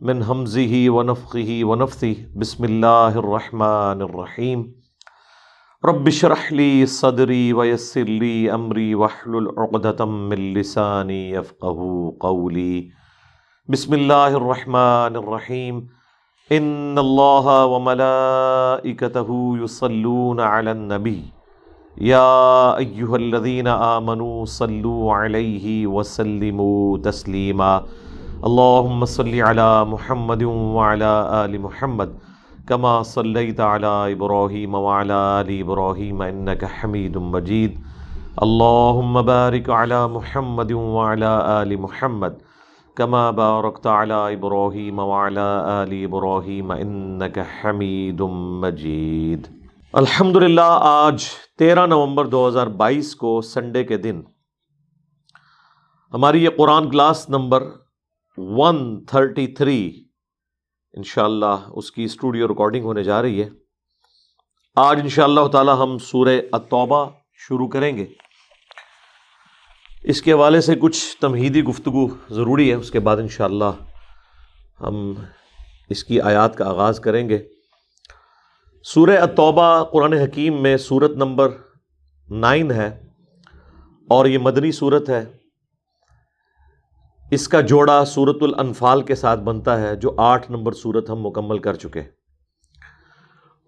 من حمزه ونفخه ونفثه بسم الله الرحمن الرحيم رب اشرح لي صدري ويسر لي امري واحلل عقدة من لساني يفقهوا قولي بسم الله الرحمن الرحيم ان الله وملائكته يصلون على النبي يا ايها الذين امنوا صلوا عليه وسلموا تسليما اللهم صل على محمد وعلى آل محمد كما صليت على إبراهيم وعلى آل إبراهيم إنك حميد مجيد اللهم بارك على محمد وعلى آل محمد كما باركت على إبراهيم وعلى آل إبراهيم إنك حميد مجيد الحمدللہ آج تیرہ نومبر دو ہزار بائیس کو سنڈے کے دن ہماری یہ Quran class number one thirty three ان شاء اللہ اس کی اسٹوڈیو ریکارڈنگ ہونے جا رہی ہے۔ آج ان شاء اللہ تعالی ہم سورہ التوبہ شروع کریں گے۔ اس کے حوالے سے کچھ تمہیدی گفتگو ضروری ہے، اس کے بعد ان شاء اللہ ہم اس کی آیات کا آغاز کریں گے۔ سورہ التوبہ قرآن حکیم میں صورت نمبر نائن ہے اور یہ مدنی صورت ہے۔ اس کا جوڑا سورت الانفال کے ساتھ بنتا ہے، جو آٹھ نمبر صورت ہم مکمل کر چکے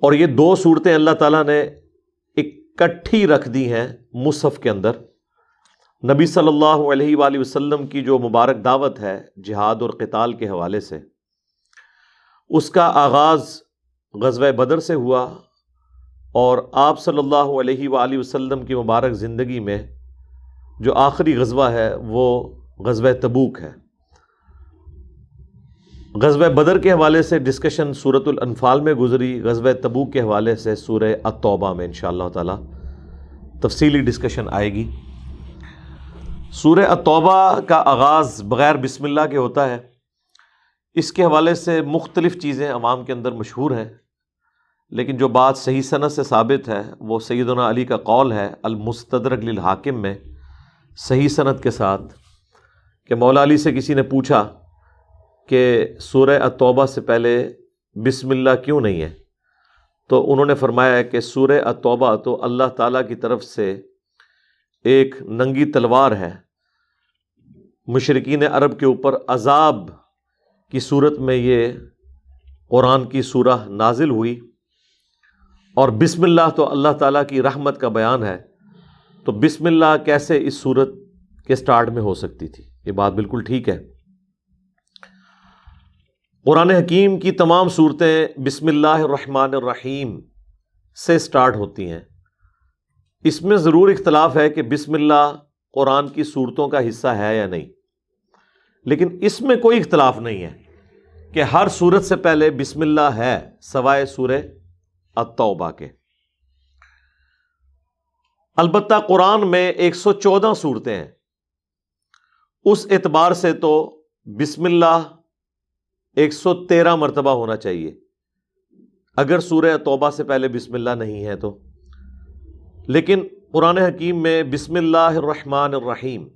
اور یہ دو صورتیں اللہ تعالیٰ نے اکٹھی رکھ دی ہیں مصحف کے اندر۔ نبی صلی اللہ علیہ وآلہ وسلم کی جو مبارک دعوت ہے جہاد اور قتال کے حوالے سے، اس کا آغاز غزوہ بدر سے ہوا۔ اور آپ صلی اللہ علیہ وآلہ وسلم کی مبارک زندگی میں جو آخری غزوہ ہے، وہ غزوہ تبوک ہے۔ غزوہ بدر کے حوالے سے ڈسکشن صورت الانفال میں گزری۔ غزوہ تبوک کے حوالے سے سورہ التوبہ میں انشاء اللہ تعالی تفصیلی ڈسکشن آئے گی۔ سورہ التوبہ کا آغاز بغیر بسم اللہ کے ہوتا ہے۔ اس کے حوالے سے مختلف چیزیں عوام کے اندر مشہور ہیں۔ لیکن جو بات صحیح صنعت سے ثابت ہے، وہ سیدنا علی کا قول ہے، المستدرک للحاکم میں، صحیح صنعت کے ساتھ۔ کہ مولا علی سے کسی نے پوچھا کہ سورہ التوبہ سے پہلے بسم اللہ کیوں نہیں ہے؟ تو انہوں نے فرمایا کہ سورہ التوبہ تو اللہ تعالیٰ کی طرف سے ایک ننگی تلوار ہے۔ مشرقین عرب کے اوپر عذاب کی صورت میں یہ قرآن کی سورہ نازل ہوئی۔ اور بسم اللہ تو اللہ تعالیٰ کی رحمت کا بیان ہے۔ تو بسم اللہ کیسے اس صورت کے سٹارٹ میں ہو سکتی تھی۔ یہ بات بالکل ٹھیک ہے۔ قرآن حکیم کی تمام صورتیں بسم اللہ الرحمن الرحیم سے سٹارٹ ہوتی ہیں۔ اس میں ضرور اختلاف ہے کہ بسم اللہ قرآن کی صورتوں کا حصہ ہے یا نہیں۔ لیکن اس میں کوئی اختلاف نہیں ہے کہ ہر صورت سے پہلے بسم اللہ ہے سوائے سورہ التوبہ کے۔ البتہ قرآن میں ایک سو چودہ صورتیں ہیں۔ اس اعتبار سے تو بسم اللہ ایک سو تیرہ مرتبہ ہونا چاہیے۔ اگر سورہ توبہ سے پہلے بسم اللہ نہیں ہے تو۔ لیکن قرآن حکیم میں بسم اللہ الرحمن الرحیم،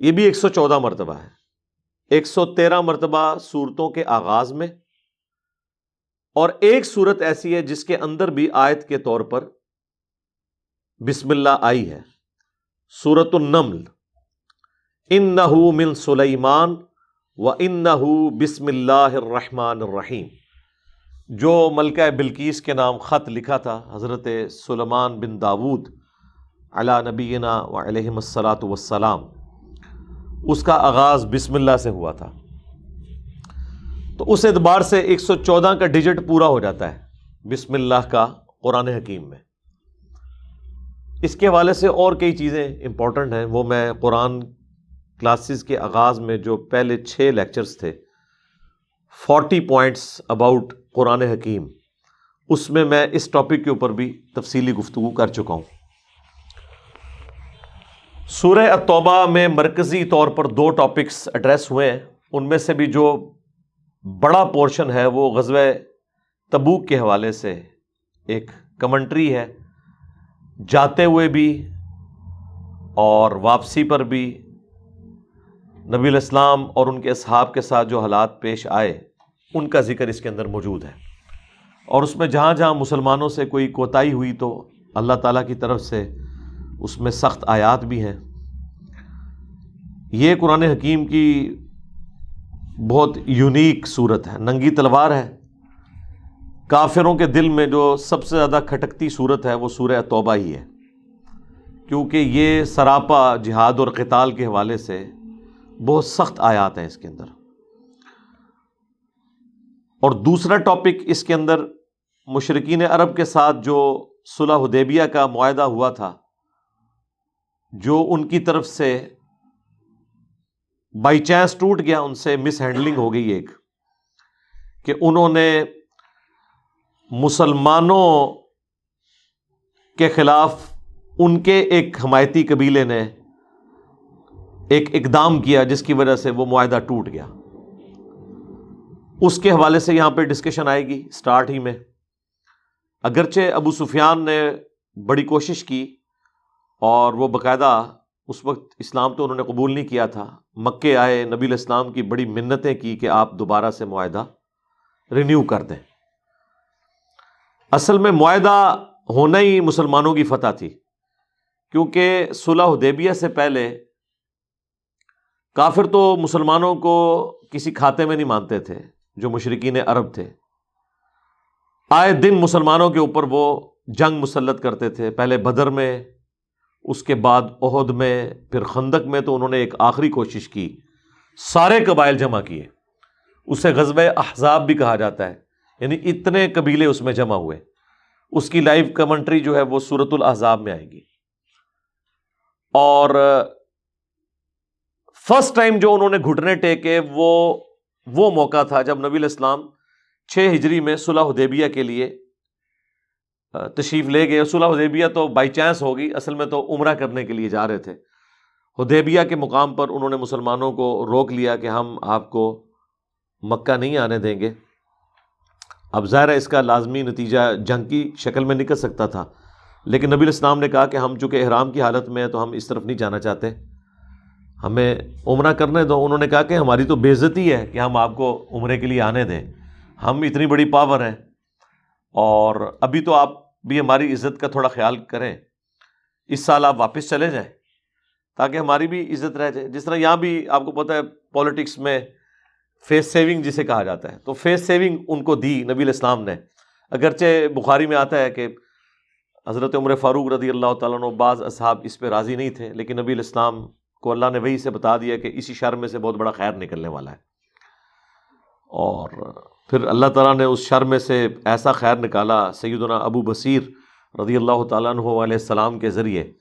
یہ بھی ایک سو چودہ مرتبہ ہے۔ ایک سو تیرہ مرتبہ صورتوں کے آغاز میں۔ اور ایک صورت ایسی ہے جس کے اندر بھی آیت کے طور پر بسم اللہ آئی ہے۔ سورت النمل۔ ان نہ من سلیمان و ان نہ بسم اللہ الرحمن الرحیم۔ جو ملکہ بلکیس کے نام خط لکھا تھا، حضرت سلمان بن داود علا نبینا و علیہ السلاۃ وسلام اس کا آغاز بسم اللہ سے ہوا تھا۔ تو اس اعتبار سے ایک سو چودہ کا ڈیجٹ پورا ہو جاتا ہے بسم اللہ کا قرآن حکیم میں۔ اس کے حوالے سے اور کئی چیزیں امپورٹنٹ ہیں، وہ میں قرآن کلاسز کے آغاز میں جو پہلے چھ لیکچرز تھے فورٹی پوائنٹس اباؤٹ قرآن حکیم اس میں میں اس ٹاپک کے اوپر بھی تفصیلی گفتگو کر چکا ہوں۔ سورہ التوبہ میں مرکزی طور پر دو ٹاپکس ایڈریس ہوئے ہیں۔ ان میں سے بھی جو بڑا پورشن ہے، وہ غزوہ تبوک کے حوالے سے ایک کمنٹری ہے۔ جاتے ہوئے بھی اور واپسی پر بھی نبی الاسلام اور ان کے اصحاب کے ساتھ جو حالات پیش آئے، ان کا ذکر اس کے اندر موجود ہے۔ اور اس میں جہاں جہاں مسلمانوں سے کوئی کوتاہی ہوئی تو اللہ تعالیٰ کی طرف سے اس میں سخت آیات بھی ہیں۔ یہ قرآن حکیم کی بہت یونیک صورت ہے۔ ننگی تلوار ہے۔ کافروں کے دل میں جو سب سے زیادہ کھٹکتی صورت ہے، وہ سورہ توبہ ہی ہے۔ کیونکہ یہ سراپا جہاد اور قتال کے حوالے سے بہت سخت آیات ہیں اس کے اندر۔ اور دوسرا ٹاپک اس کے اندر مشرقین عرب کے ساتھ جو صلح حدیبیہ کا معاہدہ ہوا تھا، جو ان کی طرف سے بائی چانس ٹوٹ گیا، ان سے مس ہینڈلنگ ہو گئی ایک، کہ انہوں نے مسلمانوں کے خلاف ان کے ایک حمایتی قبیلے نے ایک اقدام کیا جس کی وجہ سے وہ معاہدہ ٹوٹ گیا۔ اس کے حوالے سے یہاں پہ ڈسکشن آئے گی اسٹارٹ ہی میں۔ اگرچہ ابو سفیان نے بڑی کوشش کی اور وہ باقاعدہ اس وقت اسلام تو انہوں نے قبول نہیں کیا تھا۔ مکے آئے نبی الاسلام کی بڑی منتیں کی کہ آپ دوبارہ سے معاہدہ رینیو کر دیں۔ اصل میں معاہدہ ہونا ہی مسلمانوں کی فتح تھی۔ کیونکہ صلح حدیبیہ سے پہلے کافر تو مسلمانوں کو کسی کھاتے میں نہیں مانتے تھے، جو مشرقین عرب تھے۔ آئے دن مسلمانوں کے اوپر وہ جنگ مسلط کرتے تھے۔ پہلے بدر میں، اس کے بعد عہد میں، پھر خندق میں تو انہوں نے ایک آخری کوشش کی۔ سارے قبائل جمع کیے۔ اسے غزب احزاب بھی کہا جاتا ہے۔ یعنی اتنے قبیلے اس میں جمع ہوئے۔ اس کی لائیو کمنٹری جو ہے وہ صورت الحضاب میں آئے گی۔ اور فرسٹ ٹائم جو انہوں نے گھٹنے ٹیکے، وہ وہ موقع تھا جب نبی الاسلام چھ ہجری میں صلح حدیبیہ کے لیے تشریف لے گئے۔ صلح حدیبیہ تو بائی چانس ہوگی، اصل میں تو عمرہ کرنے کے لیے جا رہے تھے۔ حدیبیہ کے مقام پر انہوں نے مسلمانوں کو روک لیا کہ ہم آپ کو مکہ نہیں آنے دیں گے۔ اب ظاہر ہے اس کا لازمی نتیجہ جنگ کی شکل میں نکل سکتا تھا۔ لیکن نبی الاسلام نے کہا کہ ہم چونکہ احرام کی حالت میں ہیں تو ہم اس طرف نہیں جانا چاہتے۔ ہمیں عمرہ کرنے دو۔ انہوں نے کہا کہ ہماری تو بے عزتی ہے کہ ہم آپ کو عمرے کے لیے آنے دیں۔ ہم اتنی بڑی پاور ہیں۔ اور ابھی تو آپ بھی ہماری عزت کا تھوڑا خیال کریں۔ اس سال آپ واپس چلے جائیں تاکہ ہماری بھی عزت رہ جائے۔ جس طرح یہاں بھی آپ کو پتہ ہے پالیٹکس میں فیس سیونگ جسے کہا جاتا ہے۔ تو فیس سیونگ ان کو دی نبی الاسلام نے۔ اگرچہ بخاری میں آتا ہے کہ حضرت عمر فاروق رضی اللہ تعالیٰ عنہ بعض اصحاب اس پہ راضی نہیں تھے، لیکن نبی الاسلام کو اللہ نے وہی سے بتا دیا کہ اسی شر میں سے بہت بڑا خیر نکلنے والا ہے۔ اور پھر اللہ تعالیٰ نے اس شر میں سے ایسا خیر نکالا سیدنا ابو بصیر رضی اللہ تعالیٰ عنہ علیہ السلام کے ذریعے۔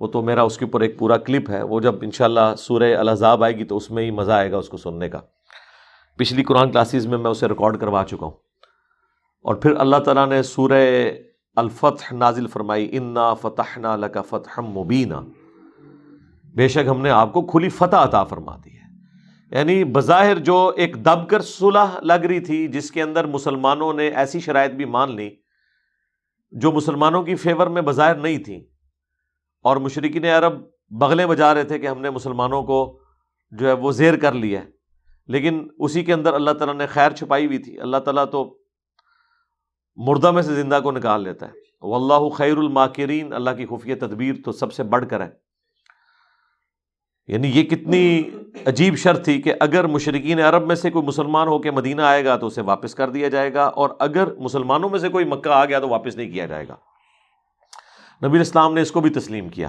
وہ تو میرا اس کے اوپر ایک پورا کلپ ہے، وہ جب انشاءاللہ سورہ الحضاب آئے گی تو اس میں ہی مزہ آئے گا اس کو سننے کا۔ پچھلی قرآن کلاسز میں میں اسے ریکارڈ کروا چکا ہوں۔ اور پھر اللہ تعالیٰ نے سورہ الفتح نازل فرمائی، انا فتح لک فتح مبینہ بے شک ہم نے آپ کو کھلی فتح عطا فرما دی ہے۔ یعنی بظاہر جو ایک دب کر صلح لگ رہی تھی، جس کے اندر مسلمانوں نے ایسی شرائط بھی مان لی، جو مسلمانوں کی فیور میں بظاہر نہیں تھی اور مشرقین عرب بغلیں بجا رہے تھے کہ ہم نے مسلمانوں کو جو ہے وہ زیر کر لیا ہے۔ لیکن اسی کے اندر اللہ تعالیٰ نے خیر چھپائی ہوئی تھی۔ اللہ تعالیٰ تو مردہ میں سے زندہ کو نکال لیتا ہے۔ واللہ خیر الماکرین۔ اللہ کی خفیہ تدبیر تو سب سے بڑھ کر ہے۔ یعنی یہ کتنی عجیب شرط تھی کہ اگر مشرقین عرب میں سے کوئی مسلمان ہو کے مدینہ آئے گا تو اسے واپس کر دیا جائے گا اور اگر مسلمانوں میں سے کوئی مکہ آ گیا تو واپس نہیں کیا جائے گا۔ نبی اسلام نے اس کو بھی تسلیم کیا۔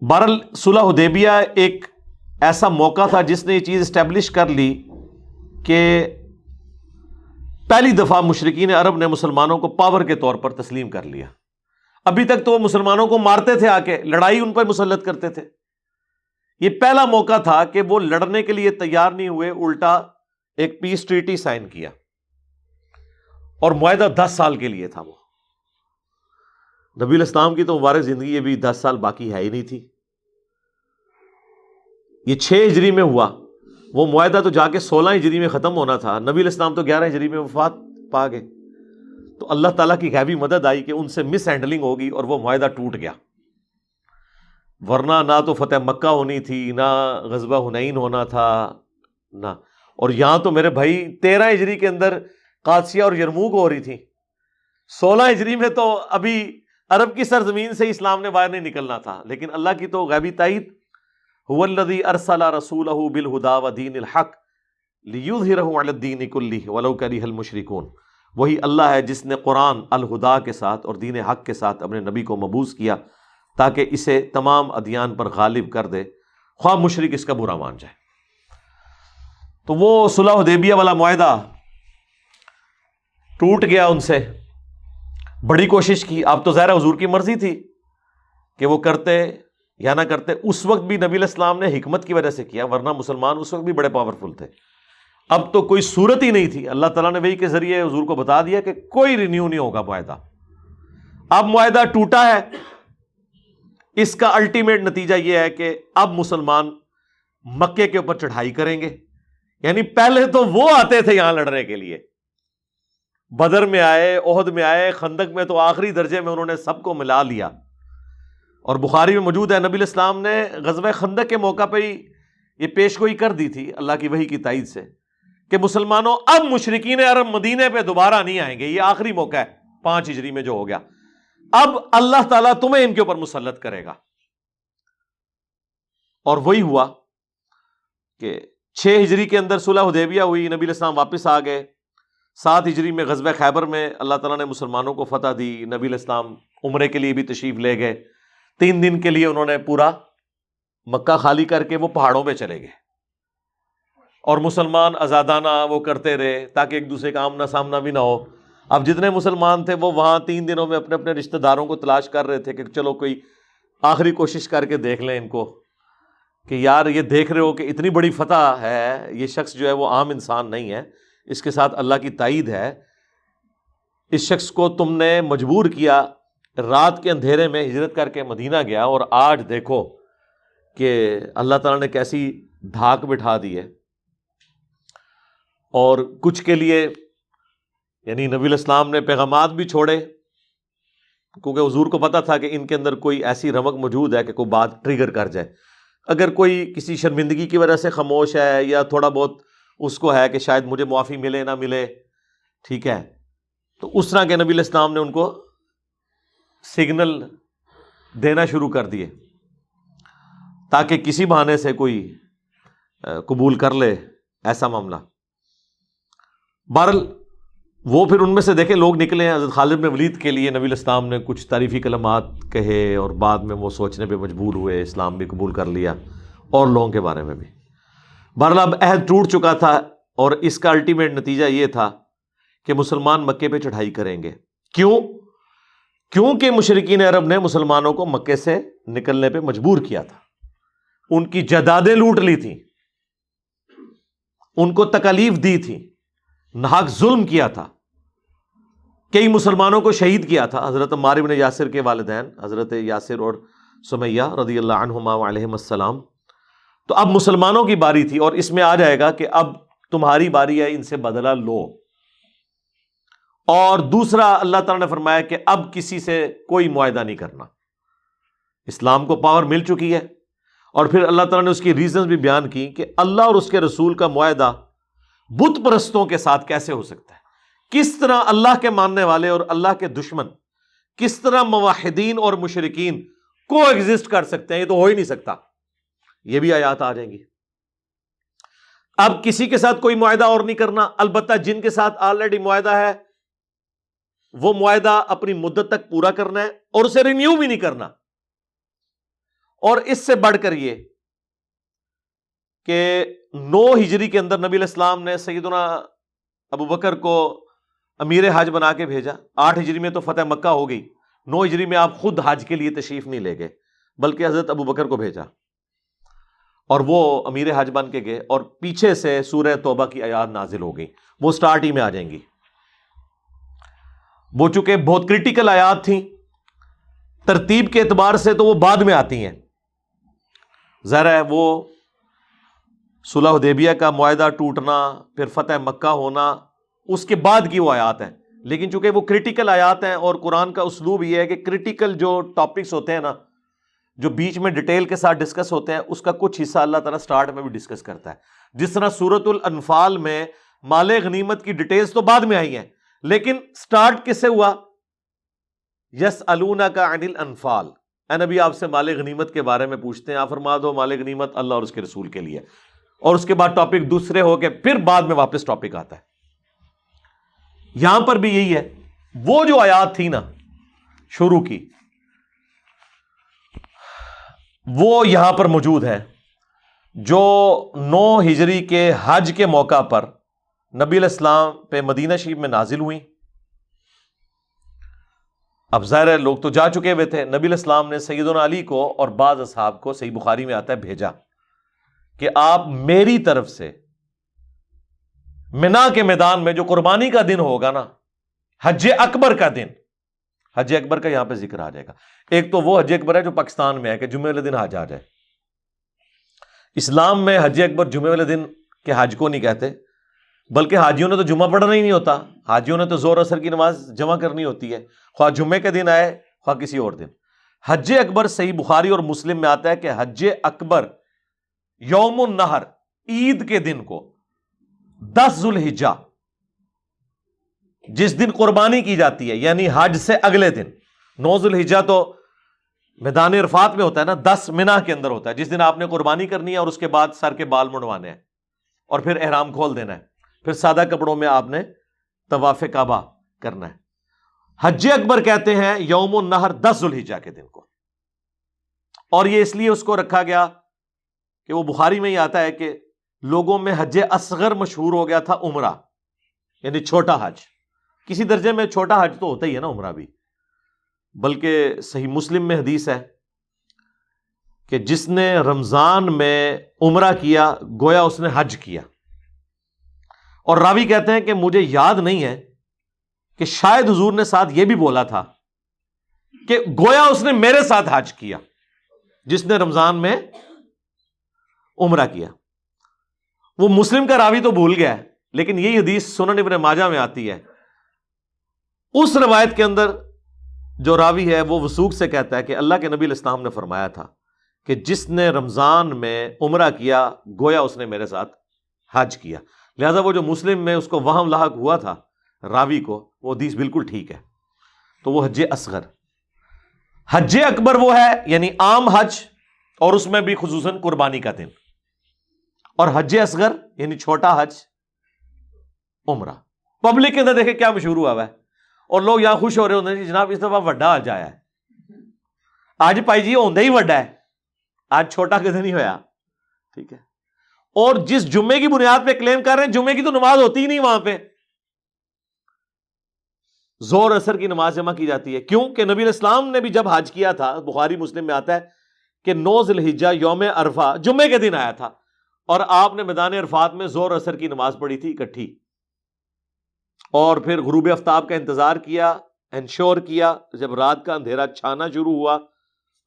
بہرل صلح حدیبیہ ایک ایسا موقع تھا جس نے یہ چیز اسٹیبلش کر لی کہ پہلی دفعہ مشرقین عرب نے مسلمانوں کو پاور کے طور پر تسلیم کر لیا۔ ابھی تک تو وہ مسلمانوں کو مارتے تھے آ کے لڑائی ان پر مسلط کرتے تھے۔ یہ پہلا موقع تھا کہ وہ لڑنے کے لیے تیار نہیں ہوئے، الٹا ایک پیس ٹریٹی سائن کیا۔ اور معاہدہ دس سال کے لیے تھا وہ۔ نبی الاسلام کی تو مبارک زندگی ابھی دس سال باقی ہے ہی نہیں تھی۔ یہ چھ ہجری میں ہوا۔ وہ معاہدہ تو جا کے سولہ ہجری میں ختم ہونا تھا۔ نبی الاسلام تو گیارہ ہجری میں وفات پا گئے۔ تو اللہ تعالیٰ کی غیبی مدد آئی کہ ان سے مس ہینڈلنگ ہوگی اور وہ معاہدہ ٹوٹ گیا۔ ورنہ نہ تو فتح مکہ ہونی تھی، نہ غزبہ ہنین ہونا تھا، نہ۔ اور یہاں تو میرے بھائی، تیرہ ہجری کے اندر قادسیہ اور یرموک ہو رہی تھی۔ سولہ ہجری میں تو ابھی عرب کی سرزمین سے اسلام نے باہر نہیں نکلنا تھا، لیکن اللہ کی تو غیبی تائید۔ الذي ارسل رسوله بالهدى ودين الحق ليظهره على الدين كله ولو كره المشركون وہی اللہ ہے جس نے قرآن الہدا کے ساتھ اور دین حق کے ساتھ اپنے نبی کو مبوض کیا تاکہ اسے تمام ادیان پر غالب کر دے۔ خواہ مشرق اس کا برا مان جائے۔ تو وہ صلح حدیبیہ والا معاہدہ ٹوٹ گیا ان سے۔ بڑی کوشش کی۔ اب تو ظاہر حضور کی مرضی تھی کہ وہ کرتے یا نہ کرتے۔ اس وقت بھی نبی الاسلام نے حکمت کی وجہ سے کیا، ورنہ مسلمان اس وقت بھی بڑے پاورفل تھے۔ اب تو کوئی صورت ہی نہیں تھی۔ اللہ تعالیٰ نے وہی کے ذریعے حضور کو بتا دیا کہ کوئی رینیو نہیں ہوگا معاہدہ۔ اب معاہدہ ٹوٹا ہے۔ اس کا الٹیمیٹ نتیجہ یہ ہے کہ اب مسلمان مکے کے اوپر چڑھائی کریں گے۔ یعنی پہلے تو وہ آتے تھے یہاں لڑنے کے لیے۔ بدر میں آئے، عہد میں آئے، خندق میں تو آخری درجے میں انہوں نے سب کو ملا لیا۔ اور بخاری میں موجود ہے، نبی الاسلام نے غزب خندق کے موقع پہ ہی یہ پیش گوئی کر دی تھی اللہ کی وہی کی تائید سے۔ کہ مسلمانوں اب مشرقین عرب مدینے پہ دوبارہ نہیں آئیں گے، یہ آخری موقع ہے۔ پانچ ہجری میں جو ہو گیا۔ اب اللہ تعالیٰ تمہیں ان کے اوپر مسلط کرے گا۔ اور وہی ہوا کہ چھ ہجری کے اندر صلح حدیبیہ ہوئی، نبی الاسلام واپس آ گئے۔ سات ہجری میں غزب خیبر میں اللہ تعالیٰ نے مسلمانوں کو فتح دی، نبی الاسلام عمرے کے لیے بھی تشریف لے گئے۔ تین دن کے لیے انہوں نے پورا مکہ خالی کر کے وہ پہاڑوں پہ چلے گئے۔ اور مسلمان آزادانہ وہ کرتے رہے تاکہ ایک دوسرے کا آمنا سامنا بھی نہ ہو۔ اب جتنے مسلمان تھے وہ وہاں تین دنوں میں اپنے اپنے رشتہ داروں کو تلاش کر رہے تھے کہ چلو کوئی آخری کوشش کر کے دیکھ لیں ان کو کہ یار یہ دیکھ رہے ہو کہ اتنی بڑی فتح ہے، یہ شخص جو ہے وہ عام انسان نہیں ہے، اس کے ساتھ اللہ کی تائید ہے۔ اس شخص کو تم نے مجبور کیا، رات کے اندھیرے میں ہجرت کر کے مدینہ گیا اور آج دیکھو کہ اللہ تعالیٰ نے کیسی دھاک بٹھا دی ہے۔ اور کچھ کے لیے یعنی نبی الاسلام نے پیغامات بھی چھوڑے، کیونکہ حضور کو پتا تھا کہ ان کے اندر کوئی ایسی رمک موجود ہے کہ کوئی بات ٹریگر کر جائے۔ اگر کوئی کسی شرمندگی کی وجہ سے خاموش ہے یا تھوڑا بہت اس کو ہے کہ شاید مجھے معافی ملے نہ ملے، ٹھیک ہے۔ تو اس طرح کے نبی الاسلام نے ان کو سگنل دینا شروع کر دیے، تاکہ کسی بہانے سے کوئی قبول کر لے، ایسا معاملہ۔ بہرل وہ پھر ان میں سے دیکھے لوگ نکلے ہیں حضرت خالد میں ولید کے لیے، نبی الاسلام نے کچھ تعریفی کلمات کہے اور بعد میں وہ سوچنے پہ مجبور ہوئے، اسلام بھی قبول کر لیا اور لوگوں کے بارے میں بھی۔ بہرحال اب عہد ٹوٹ چکا تھا اور اس کا الٹیمیٹ نتیجہ یہ تھا کہ مسلمان مکے پہ چڑھائی کریں گے۔ کیوں؟ کیونکہ مشرقین عرب نے مسلمانوں کو مکے سے نکلنے پہ مجبور کیا تھا۔ ان کی جدادیں لوٹ لی تھیں۔ ان کو تکلیف دی تھی ناک ظلم کیا تھا۔ کئی مسلمانوں کو شہید کیا تھا۔ حضرت مارب یاسر کے والدین، حضرت یاسر اور سمیہ رضی اللہ عنہما علیہ السلام۔ تو اب مسلمانوں کی باری تھی اور اس میں آ جائے گا کہ اب تمہاری باری ہے، ان سے بدلہ لو۔ اور دوسرا، اللہ تعالیٰ نے فرمایا کہ اب کسی سے کوئی معاہدہ نہیں کرنا۔ اسلام کو پاور مل چکی ہے۔ اور پھر اللہ تعالیٰ نے اس کی ریزنز بھی بیان کی کہ اللہ اور اس کے رسول کا معاہدہ بت پرستوں کے ساتھ کیسے ہو سکتا ہے؟ کس طرح اللہ کے ماننے والے اور اللہ کے دشمن، کس طرح مواحدین اور مشرقین کو ایگزٹ کر سکتے ہیں؟ یہ تو ہو ہی نہیں سکتا۔ یہ بھی آیات آ جائیں گی۔ اب کسی کے ساتھ کوئی معاہدہ اور نہیں کرنا، البتہ جن کے ساتھ آلریڈی معاہدہ ہے، وہ معاہدہ اپنی مدت تک پورا کرنا ہے اور اسے رینیو بھی نہیں کرنا۔ اور اس سے بڑھ کر یہ کہ نو ہجری کے اندر نبی الاسلام نے سیدنا ابو بکر کو امیر حج بنا کے بھیجا۔ آٹھ ہجری میں تو فتح مکہ ہو گئی۔ نو ہجری میں آپ خود حج کے لیے تشریف نہیں لے گئے، بلکہ حضرت ابو بکر کو بھیجا۔ اور وہ امیر حج بن کے گئے اور پیچھے سے سورہ توبہ کی آیات نازل ہو گئی وہ سٹارٹ ہی میں آ جائیں گی۔ وہ چکے بہت کرٹیکل آیات تھیں، ترتیب کے اعتبار سے تو وہ بعد میں آتی ہیں۔ ذرا ہے وہ صلح دیبیا کا معاہدہ ٹوٹنا، پھر فتح مکہ ہونا، اس کے بعد کی وہ آیات ہیں۔ لیکن چونکہ وہ کرٹیکل آیات ہیں اور قرآن کا اسلوب یہ ہے کہ کرٹیکل جو ٹاپکس ہوتے ہیں نا، جو بیچ میں ڈیٹیل کے ساتھ ڈسکس ہوتے ہیں، اس کا کچھ حصہ اللہ تعالیٰ سٹارٹ میں بھی ڈسکس کرتا ہے۔ جس طرح سورت الانفال میں مال غنیمت کی ڈیٹیلز تو بعد میں آئی ہیں، لیکن سٹارٹ کس سے ہوا؟ یس النا کا انل انفال اے نبی، آپ سے مال غنیمت کے بارے میں پوچھتے ہیں، آپ فرما دو مال غنیمت اللہ اور اس کے رسول کے لیے۔ اور اس کے بعد ٹاپک دوسرے ہو کے پھر بعد میں واپس ٹاپک آتا ہے۔ یہاں پر بھی یہی ہے۔ وہ جو آیات تھی نا، شروع کی، وہ یہاں پر موجود ہے جو نو ہجری کے حج کے موقع پر نبی الاسلام پہ مدینہ شریف میں نازل ہوئی اب ظاہر ہے، لوگ تو جا چکے ہوئے تھے۔ نبی الاسلام نے سید علی کو اور بعض اصحاب کو صحیح بخاری میں آتا ہے، بھیجا۔ کہ آپ میری طرف سے منا کے میدان میں جو قربانی کا دن ہوگا نا، حج اکبر کا دن، حج اکبر کا یہاں پہ ذکر آ جائے گا۔ ایک تو وہ حج اکبر ہے جو پاکستان میں ہے کہ جمعے والے دن حج آ جائے۔ اسلام میں حج اکبر جمعے والے دن کے حج کو نہیں کہتے، بلکہ حاجیوں نے تو جمعہ پڑھنا ہی نہیں ہوتا۔ حاجیوں نے تو زور اثر کی نماز جمع کرنی ہوتی ہے۔ خواہ جمعے کے دن آئے، خواہ کسی اور دن۔ حج اکبر صحیح بخاری اور مسلم میں آتا ہے کہ حج اکبر یوم النہر، عید کے دن کو، دس ذوالحجہ، جس دن قربانی کی جاتی ہے یعنی حج سے اگلے دن۔ نو ذوالحجہ تو میدان عرفات میں ہوتا ہے نا، دس منا کے اندر ہوتا ہے۔ جس دن آپ نے قربانی کرنی ہے اور اس کے بعد سر کے بال مڑوانے ہیں اور پھر احرام کھول دینا ہے۔ پھر سادہ کپڑوں میں آپ نے طواف کعبہ کرنا ہے۔ حج اکبر کہتے ہیں یوم النہر، دس ذوالحجہ کے دن کو۔ اور یہ اس لیے اس کو رکھا گیا کہ وہ بخاری میں ہی آتا ہے کہ لوگوں میں حج اصغر مشہور ہو گیا تھا عمرہ یعنی چھوٹا حج۔ کسی درجے میں چھوٹا حج تو ہوتا ہی ہے نا عمرہ بھی۔ بلکہ صحیح مسلم میں حدیث ہے کہ جس نے رمضان میں عمرہ کیا، گویا اس نے حج کیا۔ اور راوی کہتے ہیں کہ مجھے یاد نہیں ہے کہ شاید حضور نے ساتھ یہ بھی بولا تھا کہ گویا اس نے میرے ساتھ حج کیا، جس نے رمضان میں عمرہ کیا۔ وہ مسلم کا راوی تو بھول گیا ہے، لیکن یہی حدیث سنن ابن ماجہ میں آتی ہے۔ اس روایت کے اندر جو راوی ہے، وہ وسوخ سے کہتا ہے کہ اللہ کے نبی الاسلام نے فرمایا تھا کہ جس نے رمضان میں عمرہ کیا، گویا اس نے میرے ساتھ حج کیا۔ لہذا وہ جو مسلم میں اس کو وہم لاحق ہوا تھا راوی کو، وہ حدیث بالکل ٹھیک ہے۔ تو وہ حج اصغر۔ حج اکبر وہ ہے یعنی عام حج، اور اس میں بھی خصوصاً قربانی کا دن۔ اور حج اصغر یعنی چھوٹا حج، عمرہ۔ پبلک کے اندر دیکھے کیا مشہور ہوا ہے۔ اور لوگ یہاں خوش ہو رہے ہوتے ہیں، جناب، اس دفعہ وڈا حج آیا ہے۔ آج پائی جی ہی وڈا ہے۔ آج چھوٹا کدھر نہیں ہوا ٹھیک ہے۔ اور جس جمعے کی بنیاد پہ کلیم کر رہے ہیں، جمعے کی تو نماز ہوتی ہی نہیں وہاں پہ۔ زور اثر کی نماز جمع کی جاتی ہے۔ کیوں؟ کہ نبی اسلام نے بھی جب حج کیا تھا، بخاری مسلم میں آتا ہے کہ نو ذلحجہ یوم عرفہ، جمعے کے دن آیا تھا۔ اور آپ نے میدان عرفات میں زور اثر کی نماز پڑھی تھی اکٹھی۔ اور پھر غروب آفتاب کا انتظار کیا، انشور کیا، جب رات کا اندھیرا چھانا شروع ہوا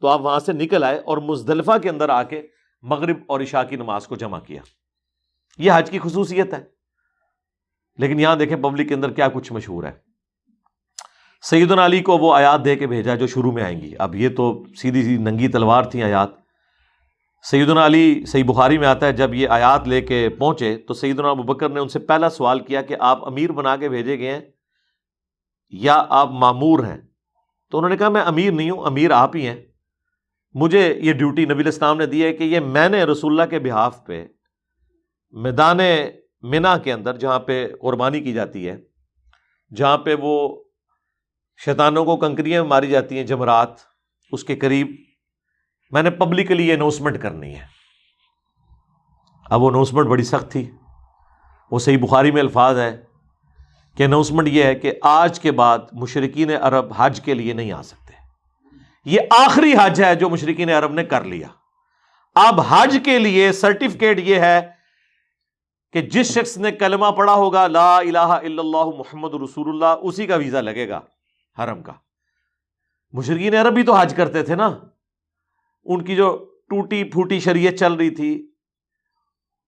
تو آپ وہاں سے نکل آئے اور مزدلفہ کے اندر آ کے مغرب اور عشاء کی نماز کو جمع کیا۔ یہ حج کی خصوصیت ہے۔ لیکن یہاں دیکھیں پبلک کے اندر کیا کچھ مشہور ہے۔ سعید علی کو وہ آیات دے کے بھیجا جو شروع میں آئیں گی۔ اب یہ تو سیدھی سی ننگی تلوار تھی آیات۔ سعید علی صحیح بخاری میں آتا ہے، جب یہ آیات لے کے پہنچے تو سعید ابو بکر نے ان سے پہلا سوال کیا کہ آپ امیر بنا کے بھیجے گئے ہیں یا آپ معمور ہیں؟ تو انہوں نے کہا، میں امیر نہیں ہوں، امیر آپ ہی ہیں۔ مجھے یہ ڈیوٹی نبی الاسلام نے دی ہے کہ یہ میں نے رسول اللہ کے بحاف پہ میدان منا کے اندر جہاں پہ قربانی کی جاتی ہے، جہاں پہ وہ شیطانوں کو کنکریاں ماری جاتی ہیں، جمرات اس کے قریب میں نے پبلکلی یہ اناؤنسمنٹ کرنی ہے۔ اب وہ اناؤنسمنٹ بڑی سخت تھی۔ وہ صحیح بخاری میں الفاظ ہیں کہ اناؤنسمنٹ یہ ہے کہ آج کے بعد مشرقین عرب حج کے لیے نہیں آ سکتے۔ یہ آخری حج ہے جو مشرقین عرب نے کر لیا۔ اب حج کے لیے سرٹیفکیٹ یہ ہے کہ جس شخص نے کلمہ پڑھا ہوگا لا الہ الا اللہ محمد رسول اللہ، اسی کا ویزا لگے گا حرم کا۔ مشرقین عرب بھی تو حج کرتے تھے نا۔ ان کی جو ٹوٹی پھوٹی شریعت چل رہی تھی۔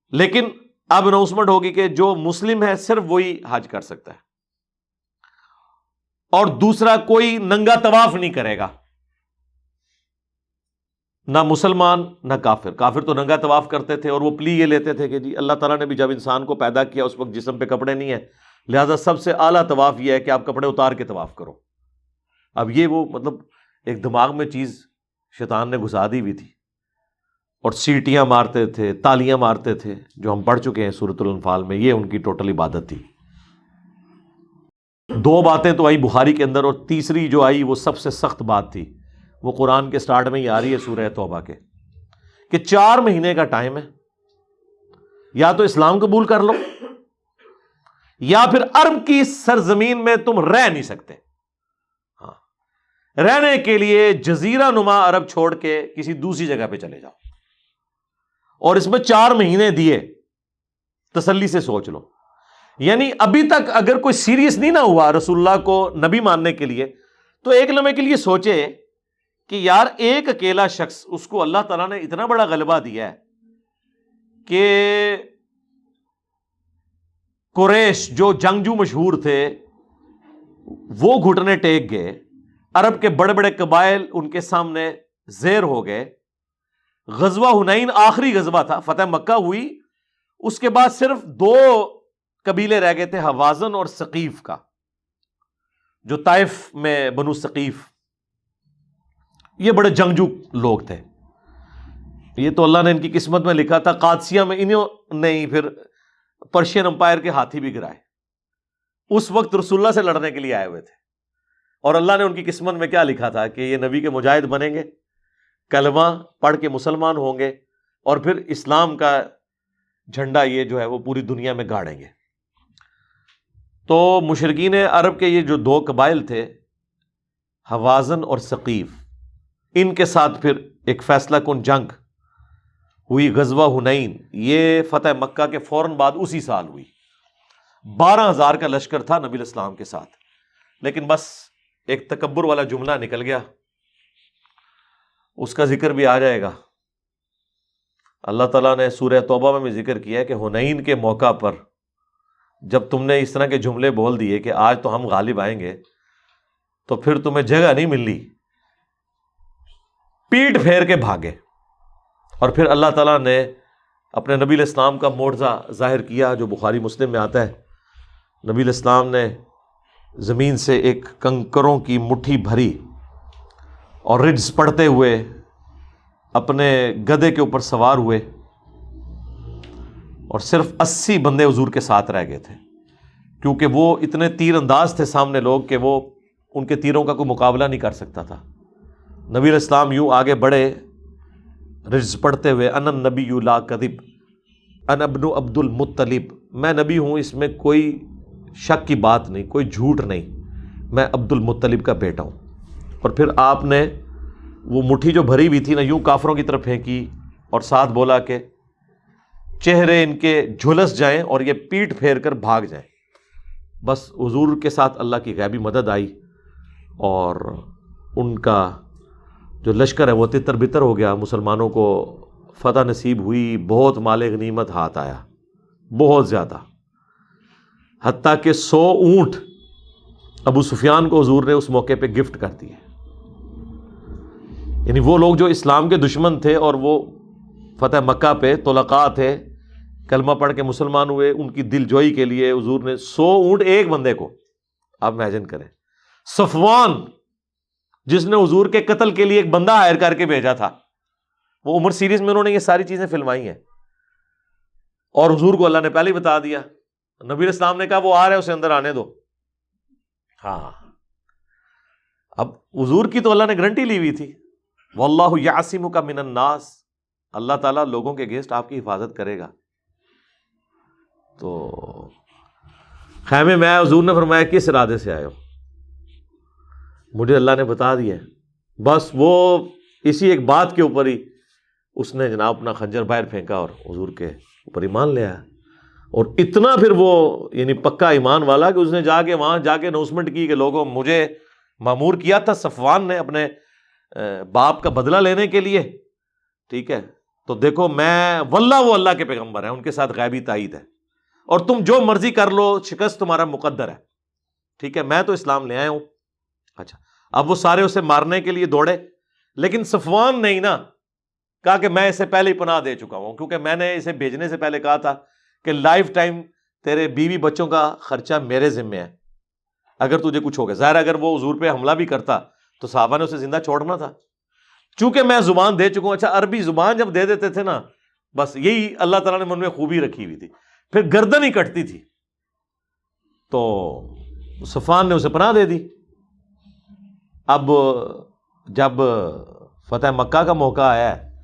لیکن اب اناؤنسمنٹ ہوگی کہ جو مسلم ہے صرف وہی حج کر سکتا ہے۔ اور دوسرا کوئی ننگا طواف نہیں کرے گا۔ نہ مسلمان، نہ کافر۔ کافر تو ننگا طواف کرتے تھے اور وہ پلی یہ لیتے تھے کہ جی اللہ تعالیٰ نے بھی جب انسان کو پیدا کیا اس وقت جسم پہ کپڑے نہیں ہیں، لہٰذا سب سے اعلیٰ طواف یہ ہے کہ آپ کپڑے اتار کے طواف کرو۔ اب یہ وہ مطلب ایک دماغ میں چیز شیطان نے گھسا دی ہوئی تھی اور سیٹیاں مارتے تھے، تالیاں مارتے تھے، جو ہم پڑھ چکے ہیں سورت الانفال میں، یہ ان کی ٹوٹل عبادت تھی۔ دو باتیں تو آئی بخاری کے اندر اور تیسری جو آئی وہ سب سے سخت بات تھی۔ وہ قرآن کے سٹارٹ میں ہی آ رہی ہے سورہ توبہ کے۔ کہ چار مہینے کا ٹائم ہے۔ یا تو اسلام قبول کر لو، یا پھر عرب کی سرزمین میں تم رہ نہیں سکتے۔ رہنے کے لیے جزیرہ نما عرب چھوڑ کے کسی دوسری جگہ پہ چلے جاؤ۔ اور اس میں چار مہینے دیے۔ تسلی سے سوچ لو۔ یعنی ابھی تک اگر کوئی سیریس نہیں نہ ہوا رسول اللہ کو نبی ماننے کے لیے، تو ایک لمحے کے لیے سوچے کہ یار ایک اکیلا شخص، اس کو اللہ تعالیٰ نے اتنا بڑا غلبہ دیا ہے کہ قریش جو جنگجو مشہور تھے، وہ گھٹنے ٹیک گئے۔ عرب کے بڑے بڑے قبائل ان کے سامنے زیر ہو گئے۔ غزوہ ہنین آخری غزوہ تھا، فتح مکہ ہوئی۔ اس کے بعد صرف دو قبیلے رہ گئے تھے، حوازن اور ثقیف کا، جو طائف میں بنو ثقیف۔ یہ بڑے جنگجو لوگ تھے۔ یہ تو اللہ نے ان کی قسمت میں لکھا تھا، قادسیہ میں انہوں نے پھر پرشین امپائر کے ہاتھی بھی گرائے۔ اس وقت رسول اللہ سے لڑنے کے لیے آئے ہوئے تھے۔ اور اللہ نے ان کی قسمت میں کیا لکھا تھا کہ یہ نبی کے مجاہد بنیں گے، کلمہ پڑھ کے مسلمان ہوں گے اور پھر اسلام کا جھنڈا یہ جو ہے وہ پوری دنیا میں گاڑیں گے۔ تو مشرقین عرب کے یہ جو دو قبائل تھے، حوازن اور ثقیف، ان کے ساتھ پھر ایک فیصلہ کن جنگ ہوئی، غزوہ ہنین یہ فتح مکہ کے فوراً بعد اسی سال ہوئی۔ بارہ ہزار کا لشکر تھا نبی الاسلام کے ساتھ، لیکن بس ایک تکبر والا جملہ نکل گیا۔ اس کا ذکر بھی آ جائے گا۔ اللہ تعالیٰ نے سورہ توبہ میں بھی ذکر کیا ہے کہ ہنین کے موقع پر جب تم نے اس طرح کے جملے بول دیے کہ آج تو ہم غالب آئیں گے، تو پھر تمہیں جگہ نہیں ملی۔ پیٹ پھیر کے بھاگے۔ اور پھر اللہ تعالیٰ نے اپنے نبی الاسلام کا معجزہ ظاہر کیا جو بخاری مسلم میں آتا ہے۔ نبی الاسلام نے زمین سے ایک کنکروں کی مٹھی بھری اور رڈز پڑھتے ہوئے اپنے گدے کے اوپر سوار ہوئے اور صرف اسی بندے حضور کے ساتھ رہ گئے تھے، کیونکہ وہ اتنے تیر انداز تھے سامنے لوگ کہ وہ ان کے تیروں کا کوئی مقابلہ نہیں کر سکتا تھا۔ نبی الاسلام یوں آگے بڑھے رز پڑھتے ہوئے ان نبی یو لا کدب ان ابن عبد المطلب میں نبی ہوں، اس میں کوئی شک کی بات نہیں، کوئی جھوٹ نہیں۔ میں عبد المطلب کا بیٹا ہوں۔ اور پھر آپ نے وہ مٹھی جو بھری ہوئی تھی نا، یوں کافروں کی طرف پھینکی اور ساتھ بولا کہ چہرے ان کے جھلس جائیں اور یہ پیٹ پھیر کر بھاگ جائیں۔ بس حضور کے ساتھ اللہ کی غیبی مدد آئی اور ان کا جو لشکر ہے، وہ تتر بتر ہو گیا۔ مسلمانوں کو فتح نصیب ہوئی، بہت مال غنیمت ہاتھ آیا، بہت زیادہ۔ حتیٰ کہ سو اونٹ ابو سفیان کو حضور نے اس موقع پہ گفٹ کر دیے۔ یعنی وہ لوگ جو اسلام کے دشمن تھے اور وہ فتح مکہ پہ تلقا تھے، کلمہ پڑھ کے مسلمان ہوئے، ان کی دل جوئی کے لیے حضور نے سو اونٹ ایک بندے کو، آپ امیجن کریں۔ صفوان، جس نے حضور کے قتل کے لیے ایک بندہ ہائر کر کے بھیجا تھا۔ وہ عمر سیریز میں انہوں نے یہ ساری چیزیں فلمائی ہیں۔ اور حضور کو اللہ نے پہلے ہی بتا دیا۔ نبی اسلام نے کہا وہ آ رہے اسے اندر آنے دو۔ ہاں۔ اب حضور کی تو اللہ نے گارنٹی لی ہوئی تھی۔ وہ اللہ یاسم کا من الناس۔ اللہ تعالیٰ لوگوں کے گیسٹ آپ کی حفاظت کرے گا۔ تو خیمے میں حضور نے فرمایا کس ارادے سے آئے ہو؟ مجھے اللہ نے بتا دیا بس وہ اسی ایک بات کے اوپر ہی اس نے جناب اپنا خنجر باہر پھینکا اور حضور کے اوپر ایمان لیا اور اتنا پھر وہ یعنی پکا ایمان والا کہ اس نے جا کے وہاں جا کے اناؤنسمنٹ کی کہ لوگوں، مجھے معمور کیا تھا، صفوان نے اپنے باپ کا بدلہ لینے کے لیے۔ ٹھیک ہے؟ تو دیکھو، میں واللہ، وہ اللہ کے پیغمبر ہیں، ان کے ساتھ غیبی تائید ہے۔ اور تم جو مرضی کر لو، شکست تمہارا مقدر ہے۔ ٹھیک ہے؟ میں تو اسلام لے آیا ہوں۔ اچھا اب وہ سارے اسے مارنے کے لیے دوڑے۔ لیکن صفوان نہیں نا، کہا کہ میں اسے پہلے ہی پناہ دے چکا ہوں، کیونکہ میں نے اسے بھیجنے سے پہلے کہا تھا۔ کہ لائف ٹائم تیرے بیوی بچوں کا خرچہ میرے ذمے ہے۔ اگر تجھے کچھ ہو گیا۔ ظاہر اگر وہ حضور پہ حملہ بھی کرتا تو صحابہ نے اسے زندہ چھوڑنا تھا۔ چونکہ میں زبان دے چکا ہوں اچھا عربی زبان جب دے دیتے تھے نا، بس یہی اللہ تعالیٰ نے من میں خوبی رکھی ہوئی تھی۔ پھر گردن ہی کٹتی تھی۔ تو صفان نے اسے پناہ دے دی۔ اب جب فتح مکہ کا موقع آیا ہے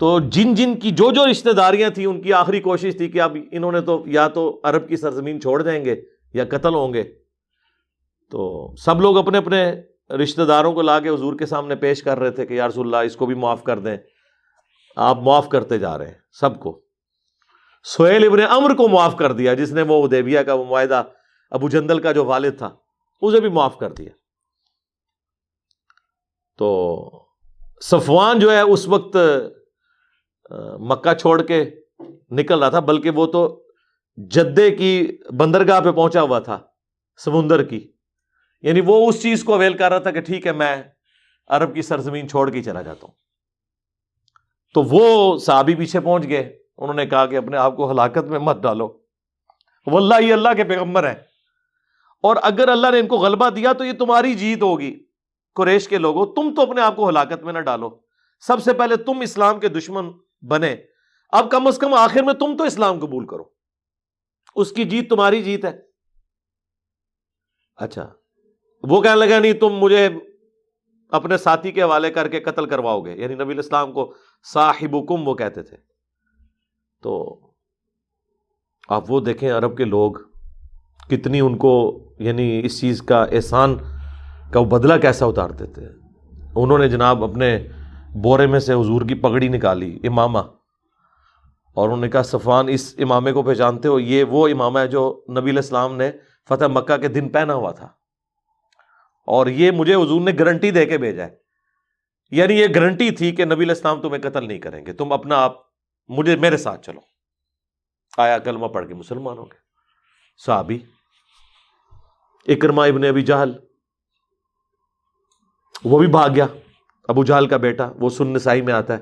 تو جن جن کی جو جو رشتہ داریاں تھیں، ان کی آخری کوشش تھی کہ اب انہوں نے تو یا تو عرب کی سرزمین چھوڑ دیں گے یا قتل ہوں گے۔ تو سب لوگ اپنے اپنے رشتہ داروں کو لا کے حضور کے سامنے پیش کر رہے تھے کہ یارس اللہ، اس کو بھی معاف کر دیں۔ آپ معاف کرتے جا رہے ہیں، سب کو۔ سہیل ابن امر کو معاف کر دیا، جس نے وہ ادیبیا کا، وہ معاہدہ ابو جندل کا جو والد تھا، اسے بھی معاف کر دیا۔ تو صفوان جو ہے، اس وقت مکہ چھوڑ کے نکل رہا تھا، بلکہ وہ تو جدے کی بندرگاہ پہ پہنچا ہوا تھا، سمندر کی۔ یعنی وہ اس چیز کو اویل کر رہا تھا کہ ٹھیک ہے، میں عرب کی سرزمین چھوڑ کے چلا جاتا ہوں۔ تو وہ صحابی پیچھے پہنچ گئے۔ انہوں نے کہا کہ اپنے آپ کو ہلاکت میں مت ڈالو۔ وہ اللہ ہی اللہ کے پیغمبر ہیں۔ اور اگر اللہ نے ان کو غلبہ دیا تو یہ تمہاری جیت ہوگی۔ قریش کے لوگوں، تم تو اپنے آپ کو ہلاکت میں نہ ڈالو۔ سب سے پہلے تم اسلام کے دشمن بنے۔ اب کم از کم آخر میں تم تو اسلام قبول کرو۔ اس کی جیت تمہاری جیت ہے۔ اچھا۔ وہ کہنے لگا، نہیں، تم مجھے اپنے ساتھی کے حوالے کر کے قتل کرواؤ گے۔ یعنی نبی الاسلام کو صاحب کم وہ کہتے تھے۔ تو آپ وہ دیکھیں عرب کے لوگ کتنی ان کو یعنی اس چیز کا احسان کا وہ بدلہ کیسا اتارتے تھے۔ انہوں نے جناب اپنے بورے میں سے حضور کی پگڑی نکالی، امامہ۔ اور انہوں نے کہا صفان اس امامے کو پہچانتے ہو؟ یہ وہ امامہ ہے جو نبی الاسلام نے فتح مکہ کے دن پہنا ہوا تھا۔ اور یہ مجھے حضور نے گارنٹی دے کے بھیجا ہے۔ یعنی یہ گارنٹی تھی کہ نبی الاسلام تمہیں قتل نہیں کریں گے۔ تم اپنا آپ، مجھے میرے ساتھ چلو۔ آیا کلمہ پڑھ کے مسلمان ہو گئے۔ صحابی اکرما ابن ابی جہل، وہ بھی بھاگ گیا۔ ابو جہل کا بیٹا، وہ سن نسائی میں آتا ہے۔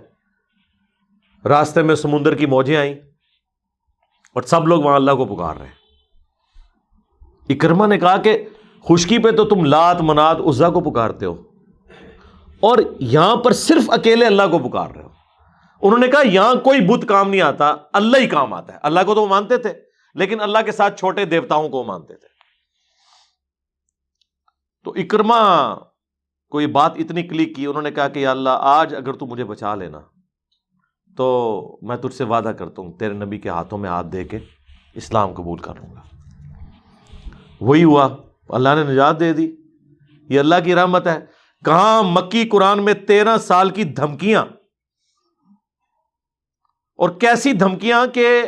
راستے میں سمندر کی موجیں آئیں اور سب لوگ وہاں اللہ کو پکار رہے ہیں۔ اکرما نے کہا کہ خشکی پہ تو تم لات مناد عزا کو پکارتے ہو اور یہاں پر صرف اکیلے اللہ کو پکار رہے ہو۔ انہوں نے کہا، یہاں کوئی بت کام نہیں آتا، اللہ ہی کام آتا ہے۔ اللہ کو تو وہ مانتے تھے، لیکن اللہ کے ساتھ چھوٹے دیوتاؤں کو مانتے تھے۔ تو اکرما کو یہ بات اتنی کلک کی، انہوں نے کہا کہ یا اللہ، آج اگر تو مجھے بچا لینا۔ تو میں تجھ سے وعدہ کرتا ہوں، تیرے نبی کے ہاتھوں میں ہاتھ دے کے اسلام قبول کر لوں گا۔ وہی ہوا۔ اللہ نے نجات دے دی۔ یہ اللہ کی رحمت ہے۔ کہاں مکی قرآن میں تیرہ سال کی دھمکیاں؟ اور کیسی دھمکیاں کہ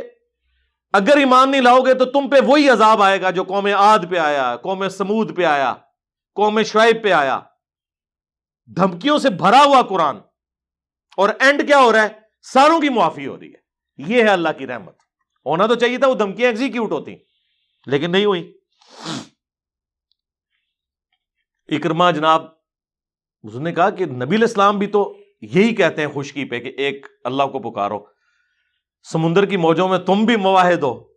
اگر ایمان نہیں لاؤ گے تو تم پہ وہی عذاب آئے گا جو قوم آد پہ آیا، قوم سمود پہ آیا، قوم شعیب پہ آیا۔ دھمکیوں سے بھرا ہوا قرآن۔ اور اینڈ کیا ہو رہا ہے؟ ساروں کی معافی ہو رہی ہے۔ یہ ہے اللہ کی رحمت۔ ہونا تو چاہیے تھا وہ دھمکیاں ایگزیکیوٹ ہوتی۔ لیکن نہیں ہوئی۔ اکرما جناب اس نے کہا کہ نبی الاسلام بھی تو یہی کہتے ہیں خشکی پہ کہ ایک اللہ کو پکارو۔ سمندر کی موجوں میں تم بھی مواحد ہو۔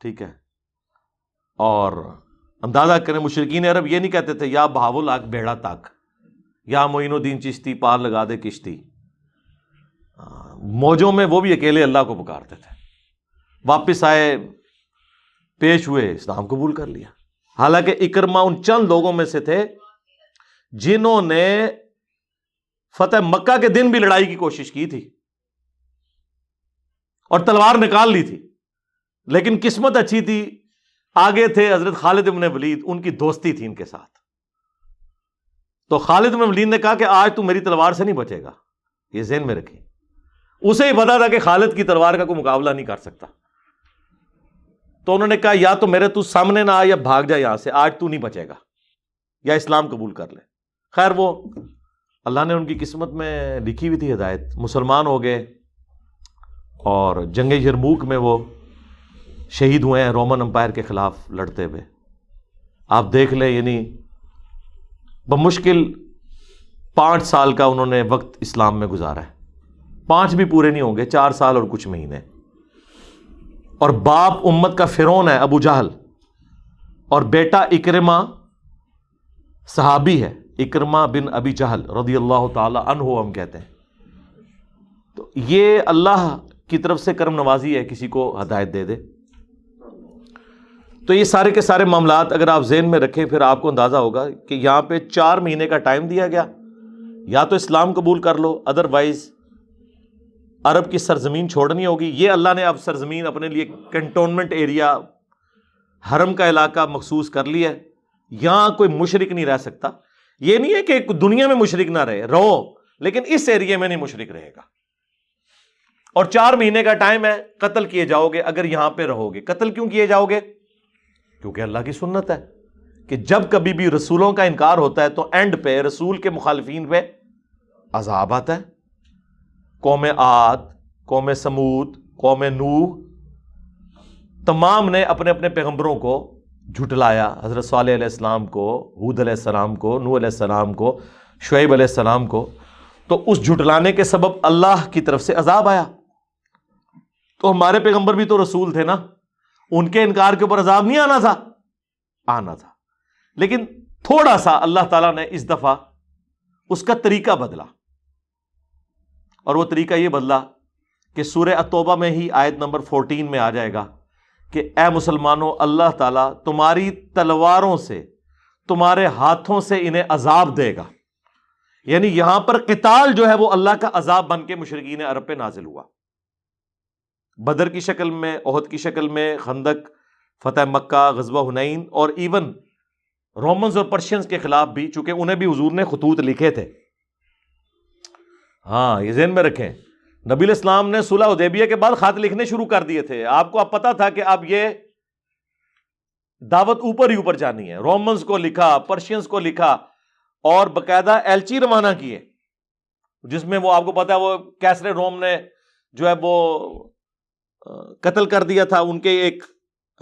ٹھیک ہے۔ اور اندازہ کریں مشرقین عرب یہ نہیں کہتے تھے، یا بہاول آگ بیڑا تاک۔ یا معین الدین چشتی، پار لگا دے کشتی۔ موجوں میں وہ بھی اکیلے اللہ کو پکارتے تھے۔ واپس آئے، پیش ہوئے، اسلام قبول کر لیا۔ حالانکہ اکرما ان چند لوگوں میں سے تھے جنہوں نے فتح مکہ کے دن بھی لڑائی کی کوشش کی تھی اور تلوار نکال لی تھی۔ لیکن قسمت اچھی تھی، آگے تھے حضرت خالد ابن ولید، ان کی دوستی تھی ان کے ساتھ۔ تو خالد ابن ولید نے کہا کہ آج تو میری تلوار سے نہیں بچے گا۔ یہ ذہن میں رکھی اسے ہی پتا تھا کہ خالد کی تلوار کا کوئی مقابلہ نہیں کر سکتا۔ تو انہوں نے کہا، یا تو میرے تو سامنے نہ آ یا بھاگ جا یہاں سے، آج تو نہیں بچے گا۔ یا اسلام قبول کر لے۔ خیر، وہ اللہ نے ان کی قسمت میں لکھی ہوئی تھی ہدایت۔ مسلمان ہو گئے اور جنگ یرموک میں وہ شہید ہوئے ہیں رومن امپائر کے خلاف لڑتے ہوئے۔ آپ دیکھ لیں یعنی بمشکل پانچ سال کا انہوں نے وقت اسلام میں گزارا ہے۔ پانچ بھی پورے نہیں ہوں گے، چار سال اور کچھ مہینے۔ اور باپ امت کا فرون ہے، ابو جہل۔ اور بیٹا اکرما صحابی ہے اکرما بن ابی جہل رضی اللہ تعالی عنہ ہم کہتے ہیں۔ تو یہ اللہ کی طرف سے کرم نوازی ہے، کسی کو ہدایت دے دے۔ تو یہ سارے کے سارے معاملات اگر آپ ذہن میں رکھیں پھر آپ کو اندازہ ہوگا کہ یہاں پہ چار مہینے کا ٹائم دیا گیا۔ یا تو اسلام قبول کر لو ادر وائز عرب کی سرزمین چھوڑنی ہوگی۔ یہ اللہ نے اب سرزمین اپنے لیے کنٹونمنٹ ایریا حرم کا علاقہ مخصوص کر لیا ہے۔ یہاں کوئی مشرق نہیں رہ سکتا۔ یہ نہیں ہے کہ دنیا میں مشرق نہ رہے، رہو، لیکن اس ایریے میں نہیں مشرق رہے گا۔ اور چار مہینے کا ٹائم ہے، قتل کیے جاؤ گے اگر یہاں پہ رہو گے۔ قتل کیوں کیے جاؤ گے؟ کیونکہ اللہ کی سنت ہے کہ جب کبھی بھی رسولوں کا انکار ہوتا ہے تو اینڈ پہ رسول کے مخالفین پہ عذاب آتا ہے۔ قوم آد قوم سمود قوم نو تمام نے اپنے اپنے پیغمبروں کو جھٹلایا۔ حضرت صلی علیہ السلام کو حود علیہ السلام کو نو علیہ السلام کو، شعیب علیہ السلام کو۔ تو اس جھٹلانے کے سبب اللہ کی طرف سے عذاب آیا۔ تو ہمارے پیغمبر بھی تو رسول تھے نا۔ ان کے انکار کے اوپر عذاب نہیں آنا تھا؟ آنا تھا۔ لیکن تھوڑا سا اللہ تعالیٰ نے اس دفعہ اس کا طریقہ بدلا۔ اور وہ طریقہ یہ بدلا کہ سورہ اتوبہ میں ہی آیت نمبر فورٹین میں آ جائے گا کہ اے مسلمانوں، اللہ تعالیٰ تمہاری تلواروں سے، تمہارے ہاتھوں سے انہیں عذاب دے گا۔ یعنی یہاں پر قتال جو ہے وہ اللہ کا عذاب بن کے مشرقین عرب پہ نازل ہوا۔ بدر کی شکل میں، عہد کی شکل میں، خندق، فتح مکہ، غزوہ حنین اور ایون رومنز اور پرشینز کے خلاف بھی، چونکہ انہیں بھی حضور نے خطوط لکھے تھے۔ ہاں یہ ذہن میں رکھیں۔ نبی الاسلام نے صلح ادیبیہ کے بعد خط لکھنے شروع کر دیے تھے۔ آپ کو اب پتا تھا کہ اب یہ دعوت اوپر ہی اوپر جانی ہے۔ رومنز کو لکھا پرشینز کو لکھا اور باقاعدہ ایلچی روانہ کیے۔ جس میں وہ، آپ کو پتا ہے، وہ کیسرے روم نے جو ہے وہ قتل کر دیا تھا، ان کے ایک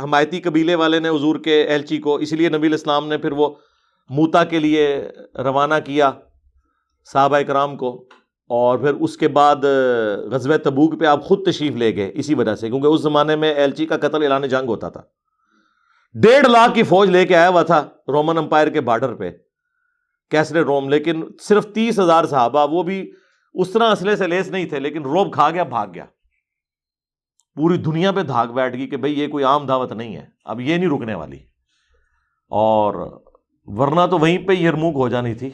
حمایتی قبیلے والے نے حضور کے ایلچی کو اس لیے نبی الاسلام نے پھر وہ موتا کے لیے روانہ کیا صحابہ کرام کو۔ اور پھر اس کے بعد غزب تبوک پہ آپ خود تشریف لے گئے، اسی وجہ سے، کیونکہ اس زمانے میں ایلچی کا قتل اعلان جنگ ہوتا تھا۔ ڈیڑھ لاکھ کی فوج لے کے آیا ہوا تھا رومن امپائر کے بارڈر پہ، کیسرے روم، لیکن صرف تیس ہزار صحابہ، وہ بھی اس طرح اسلحے سے لیس نہیں تھے، لیکن روب کھا گیا، بھاگ گیا۔ پوری دنیا پہ دھاگ بیٹھ گئی کہ بھائی یہ کوئی عام دعوت نہیں ہے، اب یہ نہیں رکنے والی۔ اور ورنہ تو وہیں پہ یرموک ہو جانی تھی۔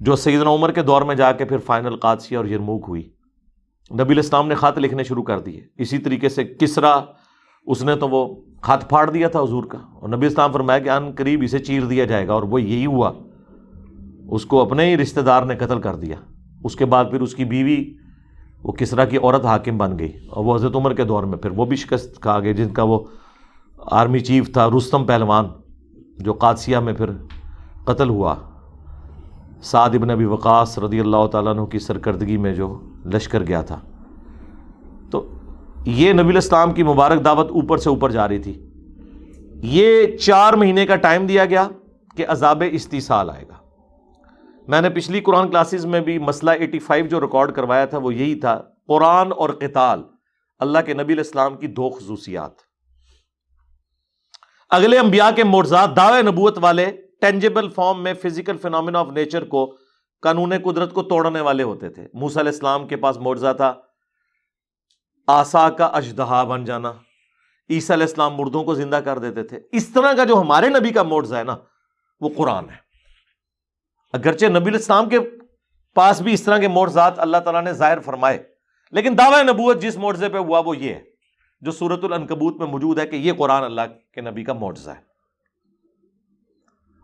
جو سیدنا عمر کے دور میں جا کے پھر فائنل قادسی اور یرموک ہوئی نبی الاسلام نے خط لکھنے شروع کر دیے۔ اسی طریقے سے کسرا، اس نے تو وہ خط پھاڑ دیا تھا حضور کا۔ اور نبی اسلام فرمایا کہ ان قریب اسے چیر دیا جائے گا، اور وہ یہی ہوا۔ اس کو اپنے ہی رشتہ دار نے قتل کر دیا۔ اس کے بعد پھر اس کی بیوی وہ کسرا کی عورت حاکم بن گئی اور وہ حضرت عمر کے دور میں، پھر وہ بھی شکست کھا گئے جن کا وہ آرمی چیف تھا رستم پہلوان، جو قادسیہ میں پھر قتل ہوا۔ سعد ابن ابی وقاص رضی اللہ تعالیٰ عنہ کی سرکردگی میں جو لشکر گیا تھا۔ تو یہ نبی الاسلام کی مبارک دعوت اوپر سے اوپر جا رہی تھی۔ یہ چار مہینے کا ٹائم دیا گیا کہ عذاب استیصال آئے گا۔ میں نے پچھلی قرآن کلاسز میں بھی مسئلہ ایٹی فائیو جو ریکارڈ کروایا تھا وہ یہی تھا، قرآن اور قتال، اللہ کے نبی الاسلام کی دو خصوصیات۔ اگلے انبیاء کے مرزاد دعوے نبوت والے ٹینجیبل فارم میں فزیکل فینومینا آف نیچر کو، قانون قدرت کو توڑنے والے ہوتے تھے۔ موسیٰ علیہ السلام کے پاس معجزہ تھا، آسا کا اجدہا بن جانا۔ عیسیٰ علیہ السلام مردوں کو زندہ کر دیتے تھے۔ اس طرح کا جو ہمارے نبی کا معجزہ ہے نا، وہ قرآن ہے۔ اگرچہ نبی الاسلام کے پاس بھی اس طرح کے معجزات اللہ تعالیٰ نے ظاہر فرمائے، لیکن دعوی نبوت جس معجزے پہ ہوا وہ یہ ہے، جو سورت العنکبوت میں موجود ہے کہ یہ قرآن اللہ کے نبی کا معجزہ ہے۔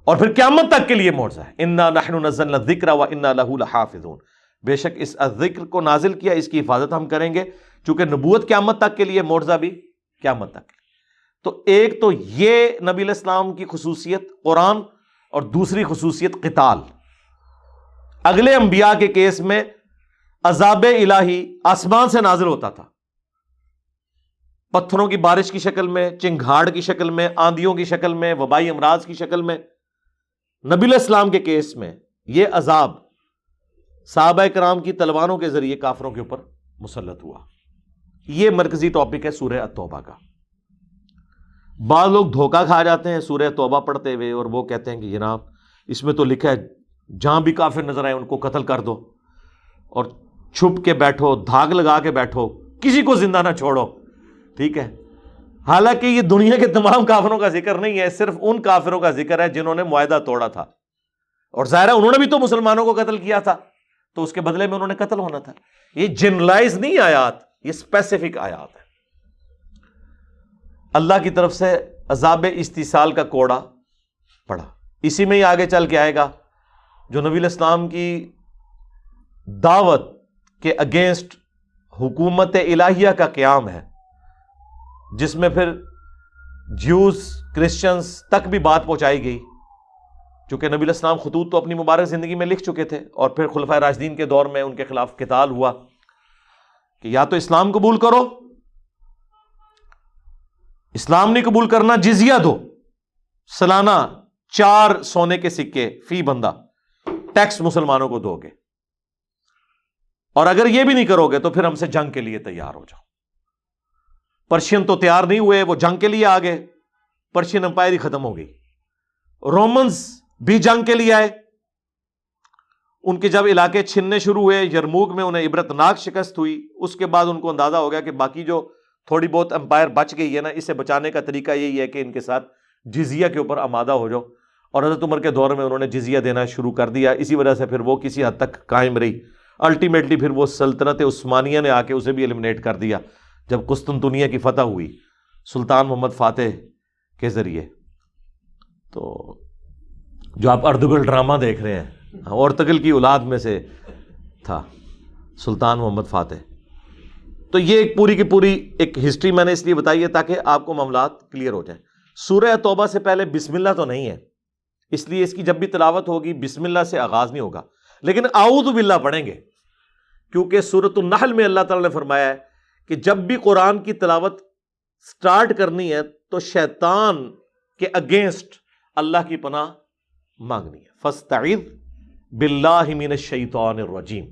اور پھر قیامت تک کے لیے معجزہ ہے۔ انا نحن نزلنا الذکر و انا له لحافظون۔ بے شک اس ذکر کو نازل کیا، اس کی حفاظت ہم کریں گے، چونکہ نبوت قیامت تک کے لیے معجزہ بھی قیامت تک۔ تو ایک تو یہ نبی الاسلام کی خصوصیت قرآن اور دوسری خصوصیت قتال۔ اگلے انبیاء کے کیس میں عذاب الہی آسمان سے نازل ہوتا تھا۔ پتھروں کی بارش کی شکل میں، چنگھاڑ کی شکل میں، آندھیوں کی شکل میں، وبائی امراض کی شکل میں۔ نبی الاسلام کے کیس میں یہ عذاب صحابہ کرام کی تلواروں کے ذریعے کافروں کے اوپر مسلط ہوا۔ یہ مرکزی ٹاپک ہے سورہ توبہ کا۔ بعض لوگ دھوکہ کھا جاتے ہیں، سورہ توبہ پڑھتے ہوئے، اور وہ کہتے ہیں کہ جناب اس میں تو لکھا ہے، جہاں بھی کافر نظر آئے، ان کو قتل کر دو۔ اور چھپ کے بیٹھو، دھاگ لگا کے بیٹھو، کسی کو زندہ نہ چھوڑو۔ ٹھیک ہے؟ حالانکہ یہ دنیا کے تمام کافروں کا ذکر نہیں ہے، صرف ان کافروں کا ذکر ہے جنہوں نے معاہدہ توڑا تھا۔ اور ظاہر ہے، انہوں نے بھی تو مسلمانوں کو قتل کیا تھا۔ تو اس کے بدلے میں انہوں نے قتل ہونا تھا۔ یہ جنرلائز نہیں آیات، یہ اسپیسیفک آیات ہے اللہ کی طرف سے عذاب استحصال کا کوڑا پڑا۔ اسی میں ہی آگے چل کے آئے گا۔ جو نبی الاسلام کی دعوت کے اگینسٹ حکومت الہیہ کا قیام ہے، جس میں پھر جیوز کرسچنس تک بھی بات پہنچائی گئی۔ چونکہ نبی الاسلام خطوط تو اپنی مبارک زندگی میں لکھ چکے تھے اور پھر خلفۂ راجدین کے دور میں ان کے خلاف قتال ہوا کہ یا تو اسلام قبول کرو اسلام نہیں قبول کرنا، جزیہ دو۔ سالانہ چار سونے کے سکے فی بندہ ٹیکس مسلمانوں کو دو گے۔ اور اگر یہ بھی نہیں کرو گے تو پھر ہم سے جنگ کے لیے تیار ہو جاؤ۔ پرشین تو تیار نہیں ہوئے، وہ جنگ کے لیے آ گئے پرشین امپائر ہی ختم ہو گئی۔ رومنز بھی جنگ کے لیے آئے۔ ان کے جب علاقے چھننے شروع ہوئے یرموگ میں انہیں عبرت ناک شکست ہوئی، اس کے بعد ان کو اندازہ ہو گیا کہ باقی جو تھوڑی بہت امپائر بچ گئی ہے نا اسے بچانے کا طریقہ یہی ہے کہ ان کے ساتھ جزیہ کے اوپر آمادہ ہو جاؤ۔ اور حضرت عمر کے دور میں انہوں نے جزیہ دینا شروع کر دیا۔ اسی وجہ سے پھر وہ کسی حد تک قائم رہی۔ الٹیمیٹلی پھر وہ سلطنت عثمانیہ نے آ کے اسے بھی ایلیمنیٹ کر دیا۔ جب قسطن دنیا کی فتح ہوئی، سلطان محمد فاتح کے ذریعے۔ تو جو آپ اردگل ڈرامہ دیکھ رہے ہیں ہاں، اورتگل کی اولاد میں سے تھا سلطان محمد فاتح۔ تو یہ ایک پوری کی پوری ایک ہسٹری میں نے اس لیے بتائی ہے تاکہ آپ کو معاملات کلیئر ہو جائیں۔ سورہ توبہ سے پہلے بسم اللہ تو نہیں ہے۔ اس لیے اس کی جب بھی تلاوت ہوگی بسم اللہ سے آغاز نہیں ہوگا۔ لیکن اعوذ باللہ پڑھیں گے۔ کیونکہ سورت النحل میں اللہ تعالیٰ نے فرمایا ہے کہ جب بھی قرآن کی تلاوت سٹارٹ کرنی ہے تو شیطان کے اگینسٹ اللہ کی پناہ مانگنی ہے۔ فستعید باللہ من الشیطان الرجیم۔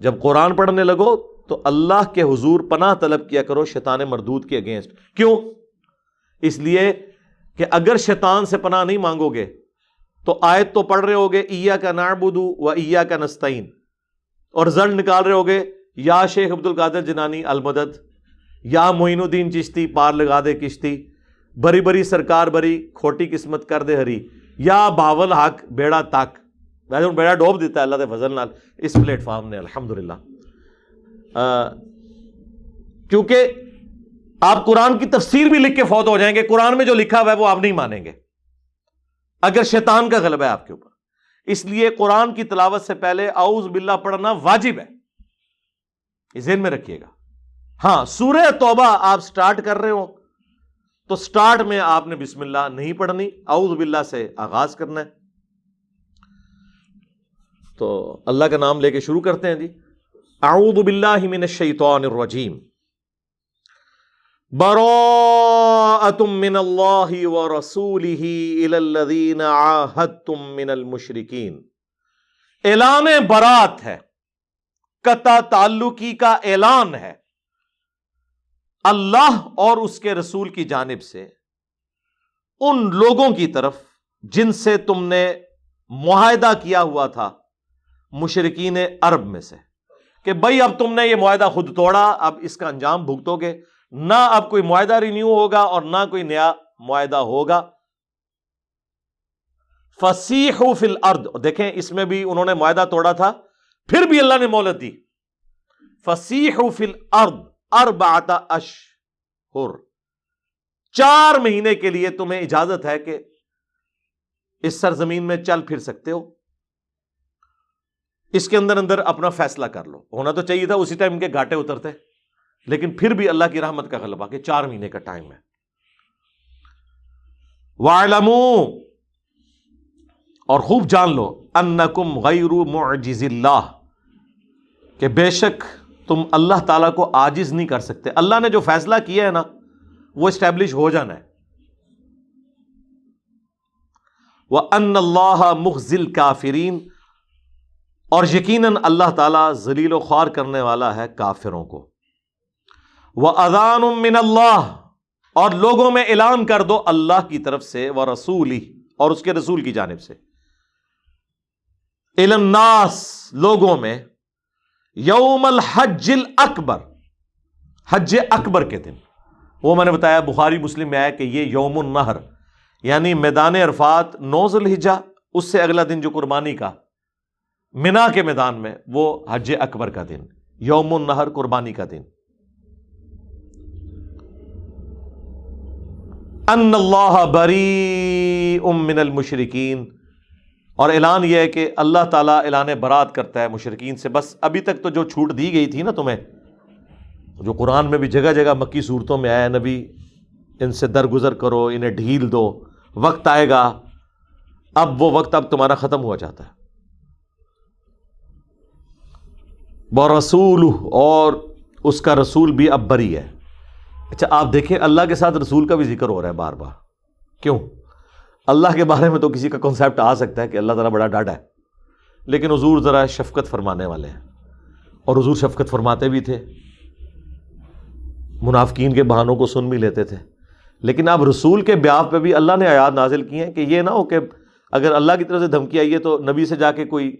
جب قرآن پڑھنے لگو تو اللہ کے حضور پناہ طلب کیا کرو شیطان مردود کے اگینسٹ کیوں؟ اس لیے کہ اگر شیطان سے پناہ نہیں مانگو گے، تو آیت تو پڑھ رہے ہوگے ایا کا نعبدو و ایا کا نستعین. اور زل نکال رہے ہوگے، یا شیخ عبد القادر جنانی المدد، یا معین الدین چشتی، پار لگا دے کشتی، بری بری سرکار بری، کھوٹی قسمت کر دے ہری، یا باول حق، بیڑا تک بیڑا ڈوب دیتا ہے، اللہ دے فضل نال، اس پلیٹ فارم نے الحمد کیونکہ آپ قرآن کی تفسیر بھی لکھ کے فوت ہو جائیں گے، قرآن میں جو لکھا ہوا ہے وہ آپ نہیں مانیں گے۔ اگر شیطان کا غلبہ ہے آپ کے اوپر۔ اس لیے قرآن کی تلاوت سے پہلے اعوذ باللہ پڑھنا واجب ہے۔ ذہن میں رکھیے گا۔ ہاں سورہ توبہ آپ سٹارٹ کر رہے ہو تو سٹارٹ میں آپ نے بسم اللہ نہیں پڑھنی، اعوذ باللہ سے آغاز کرنا ہے۔ تو اللہ کا نام لے کے شروع کرتے ہیں جی۔ اعوذ باللہ من الشیطان الرجیم. براءتم من اللہ ورسولہ الى الذین عاہدتم من المشرکین. اعلان برات ہے. قطع تعلقی کا اعلان ہے. اللہ اور اس کے رسول کی جانب سے ان لوگوں کی طرف جن سے تم نے معاہدہ کیا ہوا تھا مشرقین عرب میں سے. کہ بھائی اب تم نے یہ معاہدہ خود توڑا، اب اس کا انجام بھگتو گے۔ نہ اب کوئی معاہدہ رینیو ہوگا اور نہ کوئی نیا معاہدہ ہوگا۔ فصیح فل ارد دیکھیں، اس میں بھی انہوں نے معاہدہ توڑا تھا، پھر بھی اللہ نے مولت دی۔ فصیح فل ارد ارب آتا اش چار مہینے کے لیے تمہیں اجازت ہے کہ اس سرزمین میں چل پھر سکتے ہو۔ اس کے اندر اندر اپنا فیصلہ کر لو۔ ہونا تو چاہیے تھا اسی ٹائم کے گھاٹے اترتے، لیکن پھر بھی اللہ کی رحمت کا غلبہ کہ چار مہینے کا ٹائم ہے۔ اور خوب جان لو انکم غیر معجز اللہ کہ بے شک تم اللہ تعالی کو آجز نہیں کر سکتے۔ اللہ نے جو فیصلہ کیا ہے نا، وہ اسٹیبلش ہو جانا ہے۔ وہ ان اللہ مخزل کافرین اور یقیناً اللہ تعالیٰ ذلیل و خوار کرنے والا ہے کافروں کو۔ وہ اذان من اللہ اور لوگوں میں اعلان کر دو اللہ کی طرف سے وہ رسول ہی اور اس کے رسول کی جانب سے۔ الناس، لوگوں میں یوم الحج اکبر حج اکبر کے دن۔ وہ میں نے بتایا، بخاری مسلم میں آیا کہ یہ یوم النہر یعنی میدان عرفات نوز الحجا اس سے اگلا دن جو قربانی کا۔ مینا کے میدان میں وہ حج اکبر کا دن، یوم النہر قربانی کا دن۔ ان اللہ بری من المشرقین اور اعلان یہ ہے کہ اللہ تعالیٰ اعلان برات کرتا ہے مشرقین سے۔ بس ابھی تک تو جو چھوٹ دی گئی تھی نا تمہیں، جو قرآن میں بھی جگہ جگہ مکی صورتوں میں آیا، نبی، ان سے درگزر کرو، انہیں ڈھیل دو، وقت آئے گا۔ اب وہ وقت اب تمہارا ختم ہوا جاتا ہے۔ رسول اور اس کا رسول بھی اب بری ہے۔ اچھا آپ دیکھیں، اللہ کے ساتھ رسول کا بھی ذکر ہو رہا ہے بار بار۔ کیوں؟ اللہ کے بارے میں تو کسی کا کنسیپٹ آ سکتا ہے کہ اللہ تعالیٰ بڑا ڈاڈا ہے۔ لیکن حضور ذرا شفقت فرمانے والے ہیں۔ اور حضور شفقت فرماتے بھی تھے۔ منافقین کے بہانوں کو سن بھی لیتے تھے۔ لیکن اب رسول کے بیاف پہ بھی اللہ نے آیات نازل کی ہیں کہ یہ نہ ہو کہ اگر اللہ کی طرف سے دھمکی آئی ہے تو نبی سے جا کے کوئی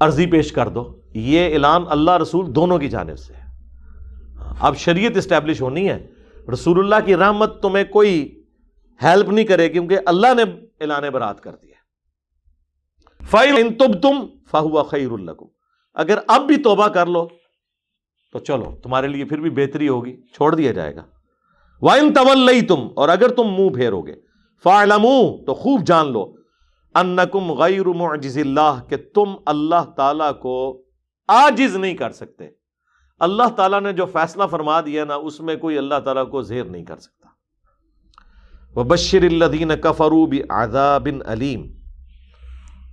عرضی پیش کر دو۔ یہ اعلان اللہ رسول دونوں کی جانب سے اب شریعت اسٹیبلش ہونی ہے۔ رسول اللہ کی رحمت تمہیں کوئی ہیلپ نہیں کرے کیونکہ اللہ نے اعلان برات کر دیا فائل تب تم فہو خیر اللہ اگر اب بھی توبہ کر لو تو چلو، تمہارے لیے پھر بھی بہتری ہوگی، چھوڑ دیا جائے گا۔ وائن طول تم اور اگر تم منہ پھیرو گے فعلم تو خوب جان لو۔ انکم غیر معجز اللہ، کہ تم اللہ تعالی کو آجز نہیں کر سکتے۔ اللہ تعالیٰ نے جو فیصلہ فرما دیا نا، اس میں کوئی اللہ تعالیٰ کو زیر نہیں کر سکتا۔ وہ بشر الدین کفروب عذاب علیم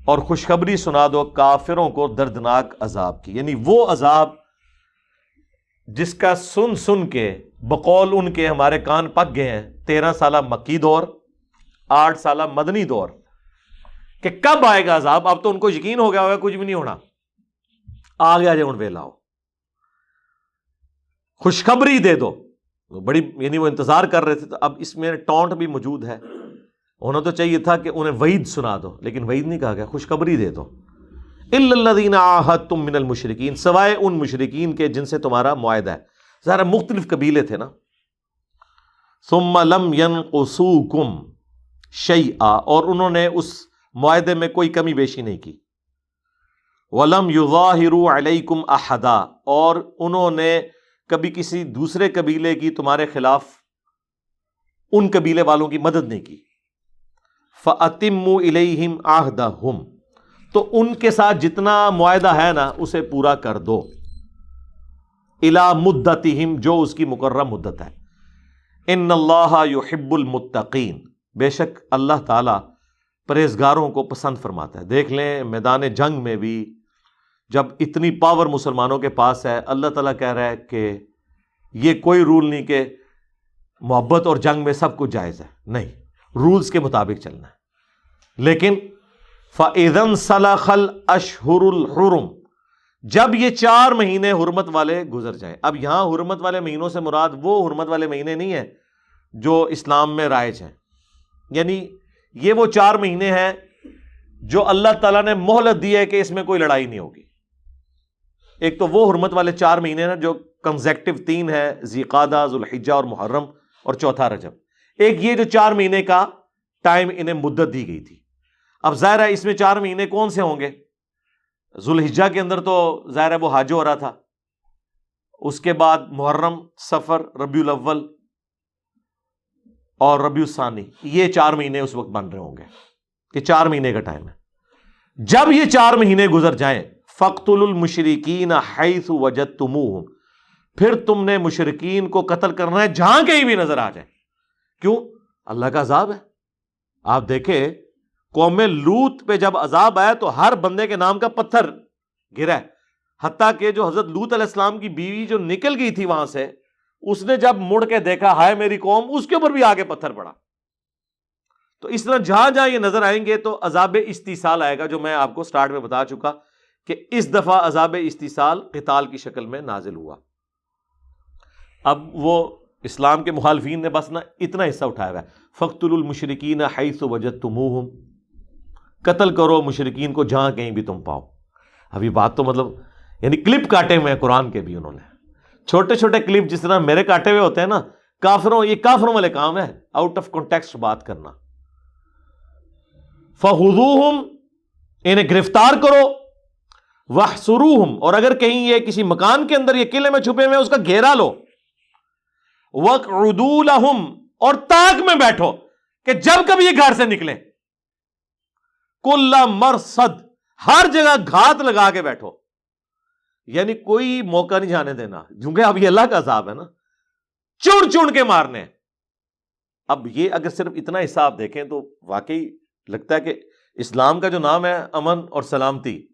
اور خوشخبری سنا دو کافروں کو دردناک عذاب کی۔ یعنی وہ عذاب جس کا سن سن کے بقول ان کے ہمارے کان پک گئے ہیں۔ تیرہ سالہ مکی دور، آٹھ سالہ مدنی دور۔ کہ کب آئے گا عذاب؟ اب تو ان کو یقین ہو گیا ہوگا، کچھ بھی نہیں ہونا۔ آ گیا جو ان ویلا ہو خوشخبری دے دو۔ بڑی یعنی وہ انتظار کر رہے تھے۔ تو اب اس میں ٹونٹ بھی موجود ہے۔ ہونا تو چاہیے تھا کہ انہیں وعید سنا دو، لیکن وعید نہیں کہا گیا، خوشخبری دے دو۔ الدین آحت تم من المشرقین سوائے ان مشرقین کے جن سے تمہارا معاہدہ ہے۔ ذرا مختلف قبیلے تھے نا۔ ثم لم ينقصوكم شيئا۔ اور انہوں نے اس معاہدے میں کوئی کمی بیشی نہیں کی۔ ولم يظاهروا عليكم احدا اور انہوں نے کبھی کسی دوسرے قبیلے کی تمہارے خلاف ان قبیلے والوں کی مدد نہیں کی۔ فعتم الہم آہدہ تو ان کے ساتھ جتنا معاہدہ ہے نا، اسے پورا کر دو۔ الا مدت جو اس کی مقررہ مدت ہے۔ ان اللہ یحب المتقین بے شک اللہ تعالی پرہیزگاروں کو پسند فرماتا ہے۔ دیکھ لیں میدان جنگ میں بھی جب اتنی پاور مسلمانوں کے پاس ہے، اللہ تعالیٰ کہہ رہا ہے کہ یہ کوئی رول نہیں کہ محبت اور جنگ میں سب کچھ جائز ہے۔ نہیں رولز کے مطابق چلنا ہے۔ لیکن فعدن صلاخل اشہر الحرم، جب یہ چار مہینے حرمت والے گزر جائیں۔ اب یہاں حرمت والے مہینوں سے مراد وہ حرمت والے مہینے نہیں ہیں جو اسلام میں رائج ہیں۔ یعنی یہ وہ چار مہینے ہیں جو اللہ تعالیٰ نے مہلت دی ہے کہ اس میں کوئی لڑائی نہیں ہوگی۔ ایک تو وہ حرمت والے چار مہینے ہیں جو کنزیکٹو تین ہے زیقادہ ذوالحجہ اور محرم اور چوتھا رجب۔ ایک یہ جو چار مہینے کا ٹائم انہیں مدت دی گئی تھی۔ اب ظاہر ہے اس میں چار مہینے کون سے ہوں گے؟ ذوالحجہ کے اندر تو ظاہر ہے وہ حاج ہو رہا تھا۔ اس کے بعد محرم، سفر، ربیع الاول اور ربیع الثانی، یہ چار مہینے اس وقت بن رہے ہوں گے کہ چار مہینے کا ٹائم ہے۔ جب یہ چار مہینے گزر جائیں فخت المشرقین حیث وجد پھر تم نے مشرقین کو قتل کرنا ہے جہاں کہیں بھی نظر آ جائے کیوں؟ اللہ کا عذاب ہے۔ آپ دیکھیں، قوم لوت پہ جب عذاب آیا تو ہر بندے کے نام کا پتھر گرا حتیٰ کہ جو حضرت لوت علیہ السلام کی بیوی جو نکل گئی تھی وہاں سے اس نے جب مڑ کے دیکھا، ہائے میری قوم، اس کے اوپر بھی آگے پتھر پڑا۔ تو اس طرح جہاں جہاں یہ نظر آئیں گے تو عذاب استیصال آئے گا، جو میں آپ کو سٹارٹ میں بتا چکا کہ اس دفعہ عذاب استیصال قتال کی شکل میں نازل ہوا۔ اب وہ اسلام کے مخالفین نے بس نا اتنا حصہ اٹھایا ہوا ہے۔ فخت المشرقین حیث وجد تم قتل کرو مشرقین کو جہاں کہیں بھی تم پاؤ۔ ابھی بات تو مطلب یعنی کلپ کاٹے ہوئے ہیں قرآن کے بھی انہوں نے۔ چھوٹے چھوٹے کلپ جس طرح میرے کاٹے ہوئے ہوتے ہیں نا، کافروں، یہ کافروں والے کام ہے آؤٹ آف کانٹیکس بات کرنا۔ فہدوہم انہیں گرفتار کرو۔ وہ سروہم اور اگر کہیں یہ کسی مکان کے اندر یہ قلعے میں چھپے ہوئے اس کا گھیرا لو۔ وقعدولہم اور تاک میں بیٹھو کہ جب کبھی یہ گھر سے نکلے۔ کل مرصد، ہر جگہ گھات لگا کے بیٹھو۔ یعنی کوئی موقع نہیں جانے دینا۔ کیونکہ اب یہ اللہ کا عذاب ہے نا۔ چڑ چڑ کے مارنے۔ اب یہ اگر صرف اتنا حساب دیکھیں تو واقعی لگتا ہے کہ اسلام کا جو نام ہے امن اور سلامتی،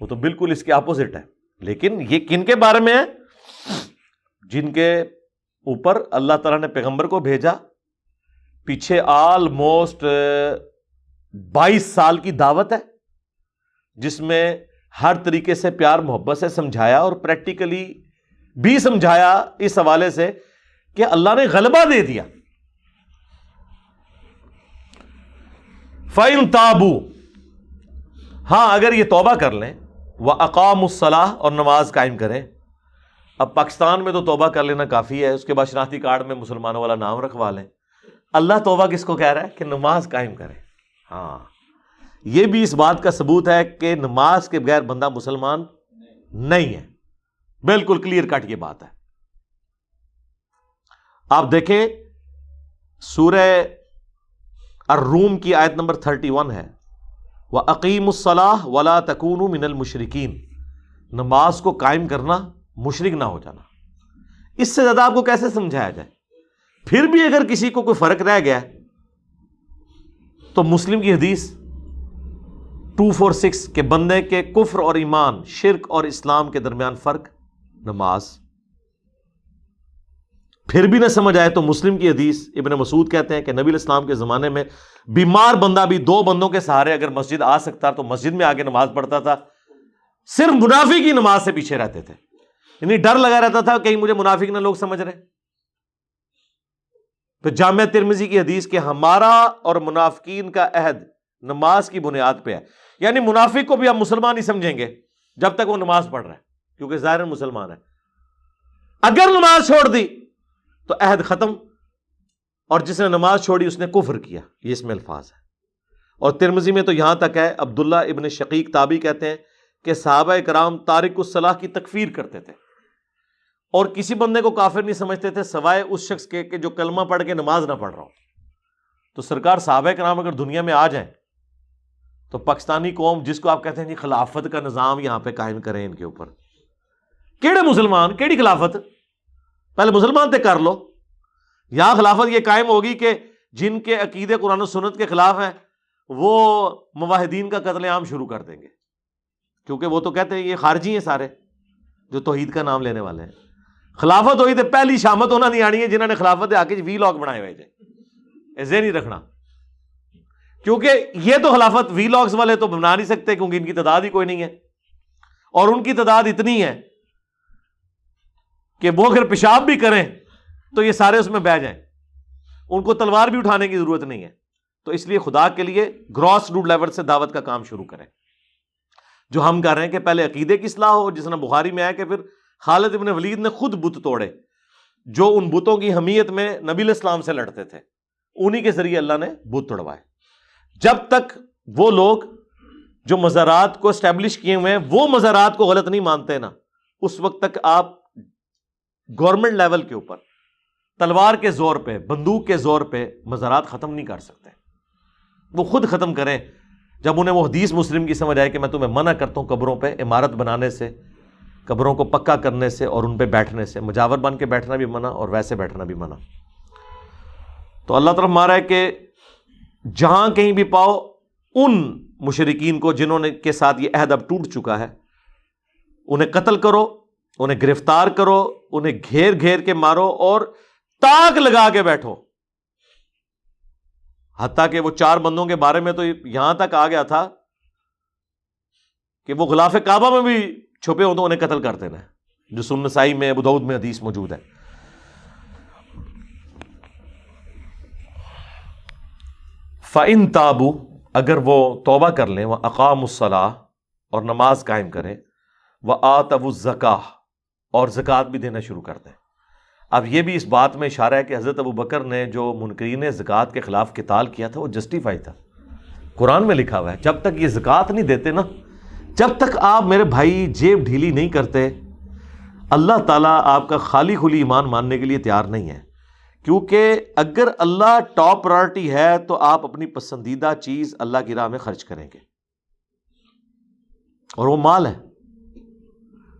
وہ تو بالکل اس کے اپوزٹ ہے۔ لیکن یہ کن کے بارے میں ہے؟ جن کے اوپر اللہ تعالیٰ نے پیغمبر کو بھیجا۔ پیچھے آلموسٹ بائیس سال کی دعوت ہے، جس میں ہر طریقے سے پیار محبت سے سمجھایا اور پریکٹیکلی بھی سمجھایا اس حوالے سے کہ اللہ نے غلبہ دے دیا۔ فائن تابو ہاں اگر یہ توبہ کر لیں وہ اقام الصلاح اور نماز قائم کریں۔ اب پاکستان میں تو توبہ کر لینا کافی ہے، اس کے بعد شناختی کارڈ میں مسلمانوں والا نام رکھوا لیں۔ اللہ توبہ کس کو کہہ رہا ہے؟ کہ نماز قائم کرے ہاں۔ یہ بھی اس بات کا ثبوت ہے کہ نماز کے بغیر بندہ مسلمان نہیں ہے۔ بالکل کلیئر کٹ یہ بات ہے۔ آپ دیکھیں، سورہ الروم کی آیت نمبر تھرٹی ون ہے۔ وہ عقیم الصلاح ولا تکون من المشرقین نماز کو قائم کرنا مشرق نہ ہو جانا۔ اس سے زیادہ آپ کو کیسے سمجھایا جائے؟ پھر بھی اگر کسی کو کوئی فرق رہ گیا، تو مسلم کی حدیث ٹو فور سکس کے بندے کے کفر اور ایمان، شرک اور اسلام کے درمیان فرق، نماز۔ پھر بھی نہ سمجھ آئے تو مسلم کی حدیث ابن مسعود کہتے ہیں کہ نبی الاسلام کے زمانے میں بیمار بندہ بھی دو بندوں کے سہارے اگر مسجد آ سکتا تو مسجد میں آگے نماز پڑھتا تھا۔ صرف منافی کی نماز سے پیچھے رہتے تھے۔ یعنی ڈر لگا رہتا تھا کہیں مجھے منافق نہ لوگ سمجھ رہے۔ تو جامعہ ترمزی کی حدیث کہ ہمارا اور منافقین کا عہد نماز کی بنیاد پہ ہے۔ یعنی منافق کو بھی ہم مسلمان ہی سمجھیں گے جب تک وہ نماز پڑھ رہا ہے، کیونکہ ظاہر مسلمان ہے۔ اگر نماز چھوڑ دی تو عہد ختم، اور جس نے نماز چھوڑی اس نے کفر کیا، یہ اس میں الفاظ ہے۔ اور ترمزی میں تو یہاں تک ہے، عبداللہ ابن شقیق تابی کہتے ہیں کہ صحابہ کرام تارک الصلاح کی تکفیر کرتے تھے۔ اور کسی بندے کو کافر نہیں سمجھتے تھے، سوائے اس شخص کے کہ جو کلمہ پڑھ کے نماز نہ پڑھ رہا ہو۔ تو سرکار صحابہ کرام اگر دنیا میں آ جائیں تو پاکستانی قوم جس کو آپ کہتے ہیں جی خلافت کا نظام یہاں پہ قائم کریں ان کے اوپر۔ کیڑے مسلمان، کیڑی خلافت؟ پہلے مسلمان تے کر لو۔ یہاں خلافت یہ قائم ہوگی کہ جن کے عقیدے قرآن و سنت کے خلاف ہیں، وہ مواحدین کا قتل عام شروع کر دیں گے۔ کیونکہ وہ تو کہتے ہیں یہ خارجی ہیں سارے، جو توحید کا نام لینے والے ہیں۔ خلافت ہوئی تو پہلی شامت ہونا نہیں آنی ہے جنہوں نے خلافت آ کے وی لاگ بنائے ہوئے تھے ایسے نہیں رکھنا۔ کیونکہ یہ تو خلافت وی لاگس والے تو بنا نہیں سکتے کیونکہ ان کی تعداد ہی کوئی نہیں ہے۔ اور ان کی تعداد اتنی ہے کہ وہ اگر پیشاب بھی کریں تو یہ سارے اس میں بہ جائیں۔ ان کو تلوار بھی اٹھانے کی ضرورت نہیں ہے۔ تو اس لیے خدا کے لیے گراس روٹ لیول سے دعوت کا کام شروع کریں۔ جو ہم کر رہے ہیں کہ پہلے عقیدے کی اصلاح ہو، جس نے بخاری میں آیا کہ پھر خالد ابن ولید نے خود بت توڑے، جو ان بتوں کی حمیت میں نبی الاسلام سے لڑتے تھے، انہی کے ذریعے اللہ نے بت توڑوائے۔ جب تک وہ لوگ جو مزارات کو اسٹیبلش کیے ہوئے ہیں، وہ مزارات کو غلط نہیں مانتے نا۔ اس وقت تک آپ گورنمنٹ لیول کے اوپر، تلوار کے زور پہ، بندوق کے زور پہ مزارات ختم نہیں کر سکتے۔ وہ خود ختم کریں۔ جب انہیں وہ حدیث مسلم کی سمجھ آئے کہ میں تمہیں منع کرتا ہوں قبروں پہ عمارت بنانے سے، قبروں کو پکا کرنے سے اور ان پہ بیٹھنے سے، مجاور بن کے بیٹھنا بھی منع اور ویسے بیٹھنا بھی منع۔ تو اللہ طرف مارا ہے کہ جہاں کہیں بھی پاؤ، ان مشرقین کو جنہوں نے کے ساتھ یہ عہد اب ٹوٹ چکا ہے، انہیں قتل کرو، انہیں گرفتار کرو، انہیں گھیر گھیر کے مارو اور تاک لگا کے بیٹھو۔ حتیٰ کہ وہ چار بندوں کے بارے میں تو یہاں تک آ گیا تھا کہ وہ غلاف کعبہ میں بھی چھپے ہو تو انہیں قتل کر دینا جو سن سائی میں بدعود میں حدیث موجود ہے۔ فعن تابو اگر وہ توبہ کر لیں وہ اقام الصلاح اور نماز قائم کریں وہ آتب الزکا اور زکوٰۃ بھی دینا شروع کر دیں۔ اب یہ بھی اس بات میں اشارہ ہے کہ حضرت ابو بکر نے جو منکرین زکوٰۃ کے خلاف کتال کیا تھا، وہ جسٹیفائی تھا۔ قرآن میں لکھا ہوا ہے، جب تک یہ زکوٰۃ نہیں دیتے نا، جب تک آپ میرے بھائی جیب ڈھیلی نہیں کرتے، اللہ تعالیٰ آپ کا خالی کھلی ایمان ماننے کے لیے تیار نہیں ہے۔ کیونکہ اگر اللہ ٹاپ پرائرٹی ہے تو آپ اپنی پسندیدہ چیز اللہ کی راہ میں خرچ کریں گے۔ اور وہ مال ہے۔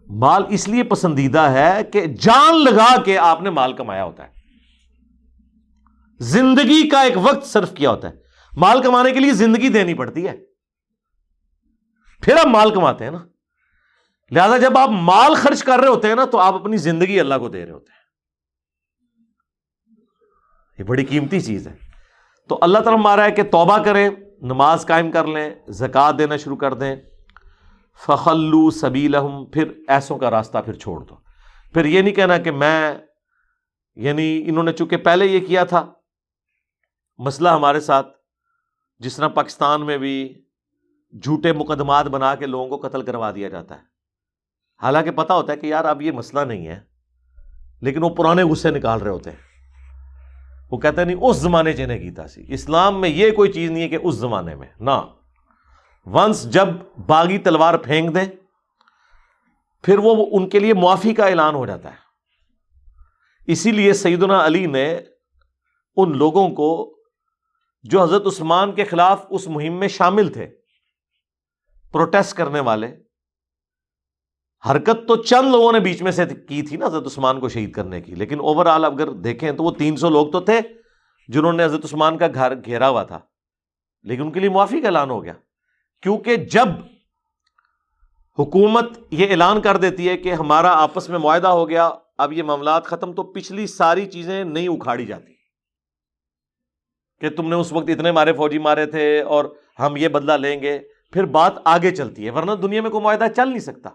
مال اس لیے پسندیدہ ہے کہ جان لگا کے آپ نے مال کمایا ہوتا ہے۔ زندگی کا ایک وقت صرف کیا ہوتا ہے۔ مال کمانے کے لیے زندگی دینی پڑتی ہے۔ پھر آپ مال کماتے ہیں نا۔ لہذا جب آپ مال خرچ کر رہے ہوتے ہیں نا تو آپ اپنی زندگی اللہ کو دے رہے ہوتے ہیں۔ یہ بڑی قیمتی چیز ہے۔ تو اللہ تعالیٰ مارا ہے کہ توبہ کریں، نماز قائم کر لیں، زکوٰۃ دینا شروع کر دیں۔ فخلو سبیل پھر ایسوں کا راستہ پھر چھوڑ دو۔ پھر یہ نہیں کہنا کہ میں یعنی انہوں نے چونکہ پہلے یہ کیا تھا، مسئلہ ہمارے ساتھ، جس طرح پاکستان میں بھی جھوٹے مقدمات بنا کے لوگوں کو قتل کروا دیا جاتا ہے۔ حالانکہ پتا ہوتا ہے کہ یار اب یہ مسئلہ نہیں ہے، لیکن وہ پرانے غصے نکال رہے ہوتے ہیں۔ وہ کہتا نہیں، اس زمانے چنے کیتا سی اسلام میں یہ کوئی چیز نہیں ہے کہ اس زمانے میں، نہ۔ ونس جب باغی تلوار پھینک دیں، پھر وہ ان کے لیے معافی کا اعلان ہو جاتا ہے۔ اسی لیے سیدنا علی نے ان لوگوں کو جو حضرت عثمان کے خلاف اس مہم میں شامل تھے، پروٹیسٹ کرنے والے حرکت تو چند لوگوں نے بیچ میں سے کی تھی نا حضرت عثمان کو شہید کرنے کی، لیکن اوور آل اگر دیکھیں تو وہ تین سو لوگ تو تھے جنہوں نے حضرت عثمان کا گھر گھیرا ہوا تھا۔ لیکن ان کے لیے معافی کا اعلان ہو گیا۔ کیونکہ جب حکومت یہ اعلان کر دیتی ہے کہ ہمارا آپس میں معاہدہ ہو گیا، اب یہ معاملات ختم، تو پچھلی ساری چیزیں نہیں اکھاڑی جاتی۔ کہ تم نے اس وقت اتنے مارے، فوجی مارے تھے اور ہم یہ بدلہ لیں گے، پھر بات آگے چلتی ہے، ورنہ دنیا میں کوئی معاہدہ چل نہیں سکتا۔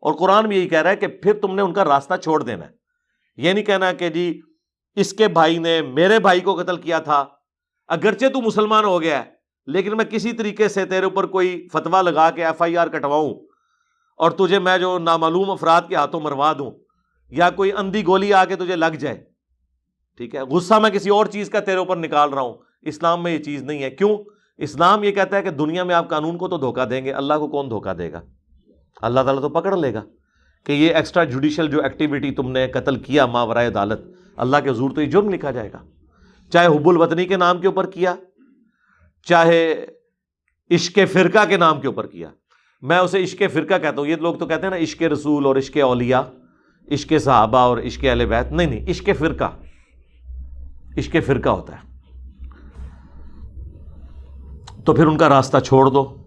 اور قرآن بھی یہی کہہ رہا ہے کہ پھر تم نے ان کا راستہ چھوڑ دینا ہے۔ یہ نہیں کہنا کہ جی اس کے بھائی نے میرے بھائی کو قتل کیا تھا، اگرچہ تو مسلمان ہو گیا ہے، لیکن میں کسی طریقے سے تیرے اوپر کوئی فتوا لگا کے ایف آئی آر کٹواؤں اور تجھے میں جو نامعلوم افراد کے ہاتھوں مروا دوں یا کوئی اندھی گولی آ کے تجھے لگ جائے۔ ٹھیک ہے، غصہ میں کسی اور چیز کا تیرے اوپر نکال رہا ہوں۔ اسلام میں یہ چیز نہیں ہے۔ کیوں؟ اسلام یہ کہتا ہے کہ دنیا میں آپ قانون کو تو دھوکہ دیں گے، اللہ کو کون دھوکہ دے گا؟ اللہ تعالیٰ تو پکڑ لے گا کہ یہ ایکسٹرا جوڈیشل جو ایکٹیویٹی تم نے قتل کیا ماورائے عدالت، اللہ کے حضور تو یہ جرم لکھا جائے گا۔ چاہے حب الوطنی کے نام کے اوپر کیا، چاہے عشق فرقہ کے نام کے اوپر کیا۔ میں اسے عشق فرقہ کہتا ہوں، یہ لوگ تو کہتے ہیں نا عشق رسول اور عشق اولیاء، عشق صحابہ اور عشق اہل بیت۔ نہیں نہیں، عشق فرقہ عشق فرقہ ہوتا ہے۔ تو پھر ان کا راستہ چھوڑ دو۔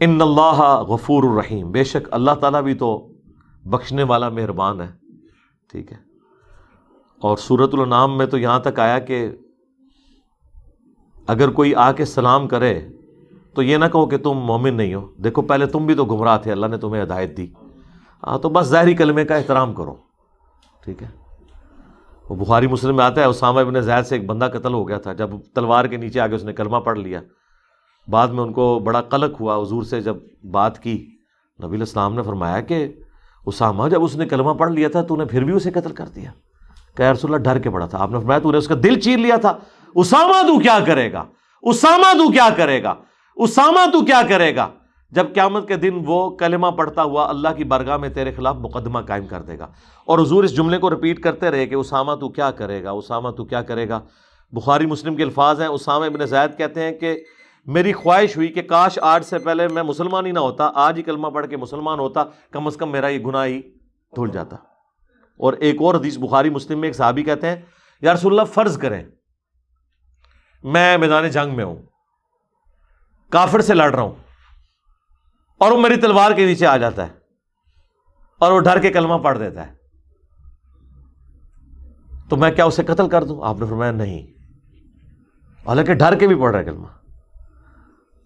ان اللہ غفور الرحیم۔ بے شک اللہ تعالیٰ بھی تو بخشنے والا مہربان ہے۔ ٹھیک ہے۔ اور سورت النام میں تو یہاں تک آیا کہ اگر کوئی آ کے سلام کرے تو یہ نہ کہو کہ تم مومن نہیں ہو۔ دیکھو، پہلے تم بھی تو گمراہ تھے، اللہ نے تمہیں ہدایت دی۔ ہاں تو بس ظاہری کلمے کا احترام کرو۔ ٹھیک ہے۔ وہ بخاری مسلم میں آتا ہے، اسامہ ابن زید سے ایک بندہ قتل ہو گیا تھا۔ جب تلوار کے نیچے آگے اس نے کلمہ پڑھ لیا بعد میں ان کو بڑا قلق ہوا، حضور سے جب بات کی، نبی الاسلام نے فرمایا کہ اسامہ جب اس نے کلمہ پڑھ لیا تھا تو نے پھر بھی اسے قتل کر دیا۔ کہ رسول اللہ، ڈر کے پڑا تھا۔ آپ نے فرمایا، تو نے اس کا دل چیر لیا تھا۔ اسامہ تو کیا کرے گا؟ اسامہ تو کیا کرے گا؟ اسامہ تو کیا کرے گا؟ جب قیامت کے دن وہ کلمہ پڑھتا ہوا اللہ کی برگاہ میں تیرے خلاف مقدمہ قائم کر دے گا۔ اور حضور اس جملے کو رپیٹ کرتے رہے کہ اسامہ تو کیا کرے گا؟ اسامہ تو کیا کرے گا؟ بخاری مسلم کے الفاظ ہیں۔ اسامہ ابن زید کہتے ہیں کہ میری خواہش ہوئی کہ کاش آج سے پہلے میں مسلمان ہی نہ ہوتا، آج ہی کلمہ پڑھ کے مسلمان ہوتا، کم از کم میرا یہ گناہ ہی دھل جاتا۔ اور ایک اور حدیث بخاری مسلم میں ایک صحابی کہتے ہیں، یا رسول اللہ، فرض کریں، میں میدان جنگ میں ہوں، کافر سے لڑ رہا ہوں، اور وہ میری تلوار کے نیچے آ جاتا ہے، اور وہ ڈر کے کلمہ پڑھ دیتا ہے۔ تو میں کیا اسے قتل کر دوں؟ آپ نے فرمایا، نہیں۔ حالانکہ ڈر کے بھی پڑھ رہا ہے کلمہ۔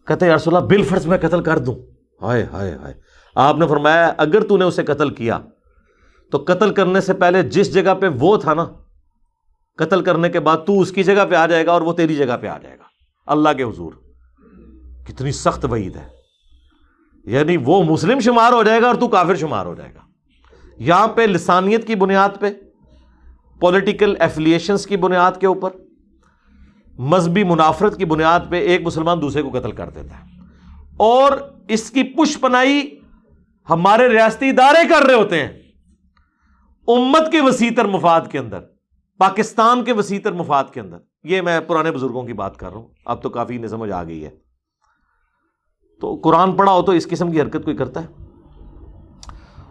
کہتے ہیں رسول اللہ بل فرض میں قتل کر دوں. ہائے ہائے ہائے۔ آپ نے فرمایا، اگر تو نے اسے قتل کیا، تو قتل کرنے سے پہلے جس جگہ پہ وہ تھا نا، قتل کرنے کے بعد تو اس کی جگہ پہ آ جائے گا اور وہ تیری جگہ پہ آ جائے گا۔ اللہ کے حضور۔ کتنی سخت وعید ہے۔ یعنی وہ مسلم شمار ہو جائے گا اور تو کافر شمار ہو جائے گا۔ یہاں پہ لسانیت کی بنیاد پہ پولیٹیکل ایفلیشنس کی بنیاد کے اوپر مذہبی منافرت کی بنیاد پہ ایک مسلمان دوسرے کو قتل کر دیتا ہے۔ اور اس کی پش پنائی ہمارے ریاستی ادارے کر رہے ہوتے ہیں۔ امت کے وسیع تر مفاد کے اندر، پاکستان کے وسیع تر مفاد کے اندر۔ یہ میں پرانے بزرگوں کی بات کر رہا ہوں۔ اب تو کافی انہیں سمجھ آ گئی ہے۔ تو قرآن پڑھا ہو تو اس قسم کی حرکت کوئی کرتا ہے؟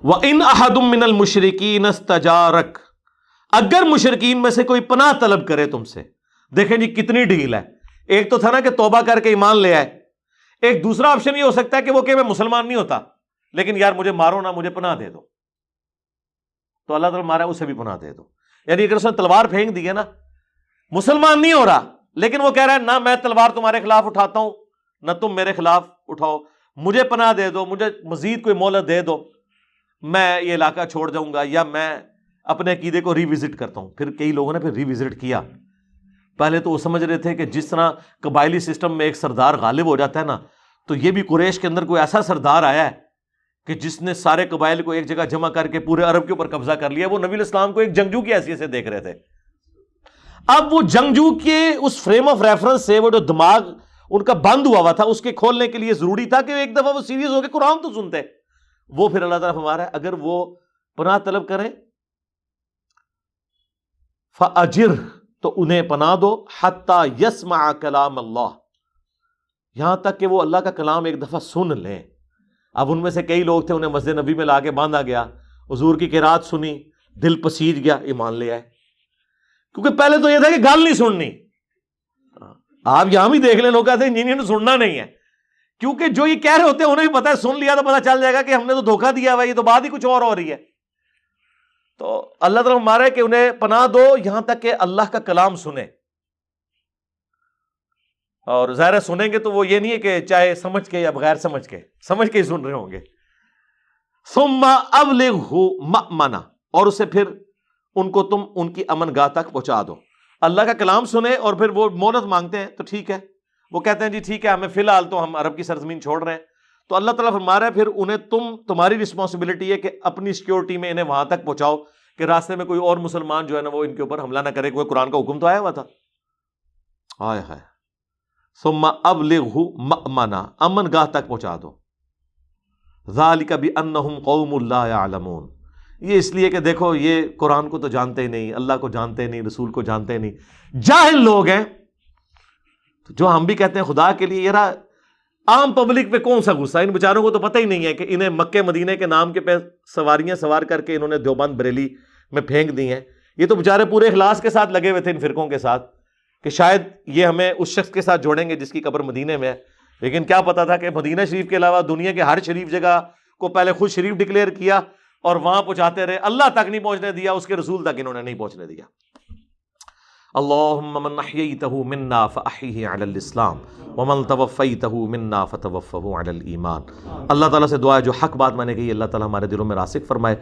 وہ ان احدم من المشرقین اگر مشرقین میں سے کوئی پناہ طلب کرے تم سے دیکھیں جی کتنی ڈیل ہے۔ ایک تو تھا نا کہ توبہ کر کے ایمان لے آئے۔ ایک دوسرا آپشن یہ ہو سکتا ہے کہ وہ کہ میں مسلمان نہیں ہوتا، لیکن یار مجھے مارو نہ، مجھے پناہ دے دو۔ تو اللہ تعالیٰ مارا، اسے بھی پناہ دے دو۔ یعنی اگر اس نے تلوار پھینک دی ہے نا، مسلمان نہیں ہو رہا، لیکن وہ کہہ رہا ہے، نہ میں تلوار تمہارے خلاف اٹھاتا ہوں، نہ تم میرے خلاف اٹھاؤ۔ مجھے پناہ دے دو، مجھے مزید کوئی مولت دے دو۔ میں یہ علاقہ چھوڑ جاؤں گا یا میں اپنے عقیدے کو ریوزٹ کرتا ہوں۔ پھر کئی لوگوں نے پھر ریوزٹ کیا۔ پہلے تو وہ سمجھ رہے تھے کہ جس طرح قبائلی سسٹم میں ایک سردار غالب ہو جاتا ہے نا، تو یہ بھی قریش کے اندر کوئی ایسا سردار آیا ہے کہ جس نے سارے قبائل کو ایک جگہ جمع کر کے پورے عرب کے اوپر قبضہ کر لیا، وہ نبی الاسلام کو ایک جنگجو کی حیثیت سے دیکھ رہے تھے۔ اب وہ جنگجو کے اس فریم آف ریفرنس سے وہ جو دماغ ان کا بند ہوا ہوا تھا، اس کے کھولنے کے لیے ضروری تھا کہ ایک دفعہ وہ سیریز ہو کے قرآن تو سنتے۔ وہ پھر اللہ تعالیٰ ہمارا ہے، اگر وہ پناہ طلب کریں فجر تو انہیں پناہ دو حتیٰ یسما کلام اللہ۔ یہاں تک کہ وہ اللہ کا کلام ایک دفعہ سن لیں۔ اب ان میں سے کئی لوگ تھے انہیں مسجد نبی میں لا کے باندھا گیا۔ حضور کی کراط سنی، دل پسیج گیا، ایمان لے آئے۔ کیونکہ پہلے تو یہ تھا کہ گال نہیں سننی۔ آپ یہاں بھی دیکھ لیں، لوگ کہتے ہیں انجینئر سننا نہیں ہے۔ کیونکہ جو یہ کہہ رہے ہوتے ہیں، انہیں بھی پتا ہے، سن لیا تو پتا چل جائے گا کہ ہم نے تو دھوکہ دیا ہوا یہ تو بات ہی کچھ اور ہو رہی ہے۔ تو اللہ تعالیٰ مارے کہ انہیں پناہ دو، یہاں تک کہ اللہ کا کلام سنے اور ظاہر سنیں گے تو وہ یہ نہیں ہے کہ چاہے سمجھ کے یا بغیر سمجھ کے سمجھ کے ہی سن رہے ہوں گے۔ سما اب منا اور اسے پھر ان کو تم ان کی امن گاہ تک پہنچا دو۔ اللہ کا کلام سنے اور پھر وہ مونت مانگتے ہیں، تو ٹھیک ہے۔ وہ کہتے ہیں جی ٹھیک ہے، ہمیں فی الحال تو ہم عرب کی سرزمین چھوڑ رہے ہیں۔ تو اللہ تعالیٰ فرما رہا ہے، پھر انہیں تم، تمہاری رسپانسبلٹی ہے کہ اپنی سیکورٹی میں انہیں وہاں تک پہنچاؤ کہ راستے میں کوئی اور مسلمان جو ہے نا وہ ان کے اوپر حملہ نہ کرے، کوئی قرآن کا حکم تو آیا ہوا تھا۔ آئے ہائے۔ سما اب منا امن گاہ تک پہنچا دو۔ ذالک بھی ان قوم اللہ عالمون یہ اس لیے کہ دیکھو، یہ قرآن کو تو جانتے ہی نہیں، اللہ کو جانتے نہیں، رسول کو جانتے نہیں۔ جاہل لوگ ہیں۔ جو ہم بھی کہتے ہیں خدا کے لیے یار عام پبلک پہ کون سا غصہ ان بیچاروں کو تو پتہ ہی نہیں ہے کہ انہیں مکے مدینے کے نام کے پہ سواریاں سوار کر کے انہوں نے دیوبند بریلی میں پھینک دی ہیں۔ یہ تو بیچارے پورے اخلاص کے ساتھ لگے ہوئے تھے ان فرقوں کے ساتھ کہ شاید یہ ہمیں اس شخص کے ساتھ جوڑیں گے جس کی قبر مدینے میں ہے۔ لیکن کیا پتا تھا کہ مدینہ شریف کے علاوہ دنیا کے ہر شریف جگہ کو پہلے خود شریف ڈکلیئر کیا اور وہاں پہنچاتے رہے۔ اللہ تک نہیں پہنچنے دیا، اس کے رسول تک انہوں نے نہیں پہنچنے دیا۔ اللهم من احييته منا فاحيه على الاسلام ومن توفيته منا فتوفه على الايمان اللہ تعالیٰ سے دعا ہے جو حق بات میں نے کہی اللہ تعالیٰ ہمارے دلوں میں راسک فرمائے۔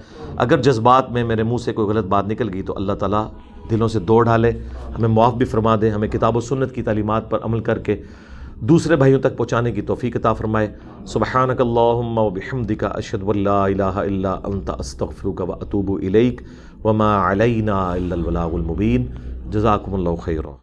اگر جذبات میں میرے منہ سے کوئی غلط بات نکل گئی تو اللہ تعالیٰ دلوں سے دو ڈالے ہمیں معاف بھی فرما دے، ہمیں کتاب و سنت کی تعلیمات پر عمل کر کے دوسرے بھائیوں تک پہنچانے کی توفیق عطا فرمائے۔ سبحانک اللہم و بحمدک، اشہد و لا الہ الا انت، استغفرک و اتوب الیک۔ وما علینا الا البلاغ المبین۔ جزاکم اللہ خیرہ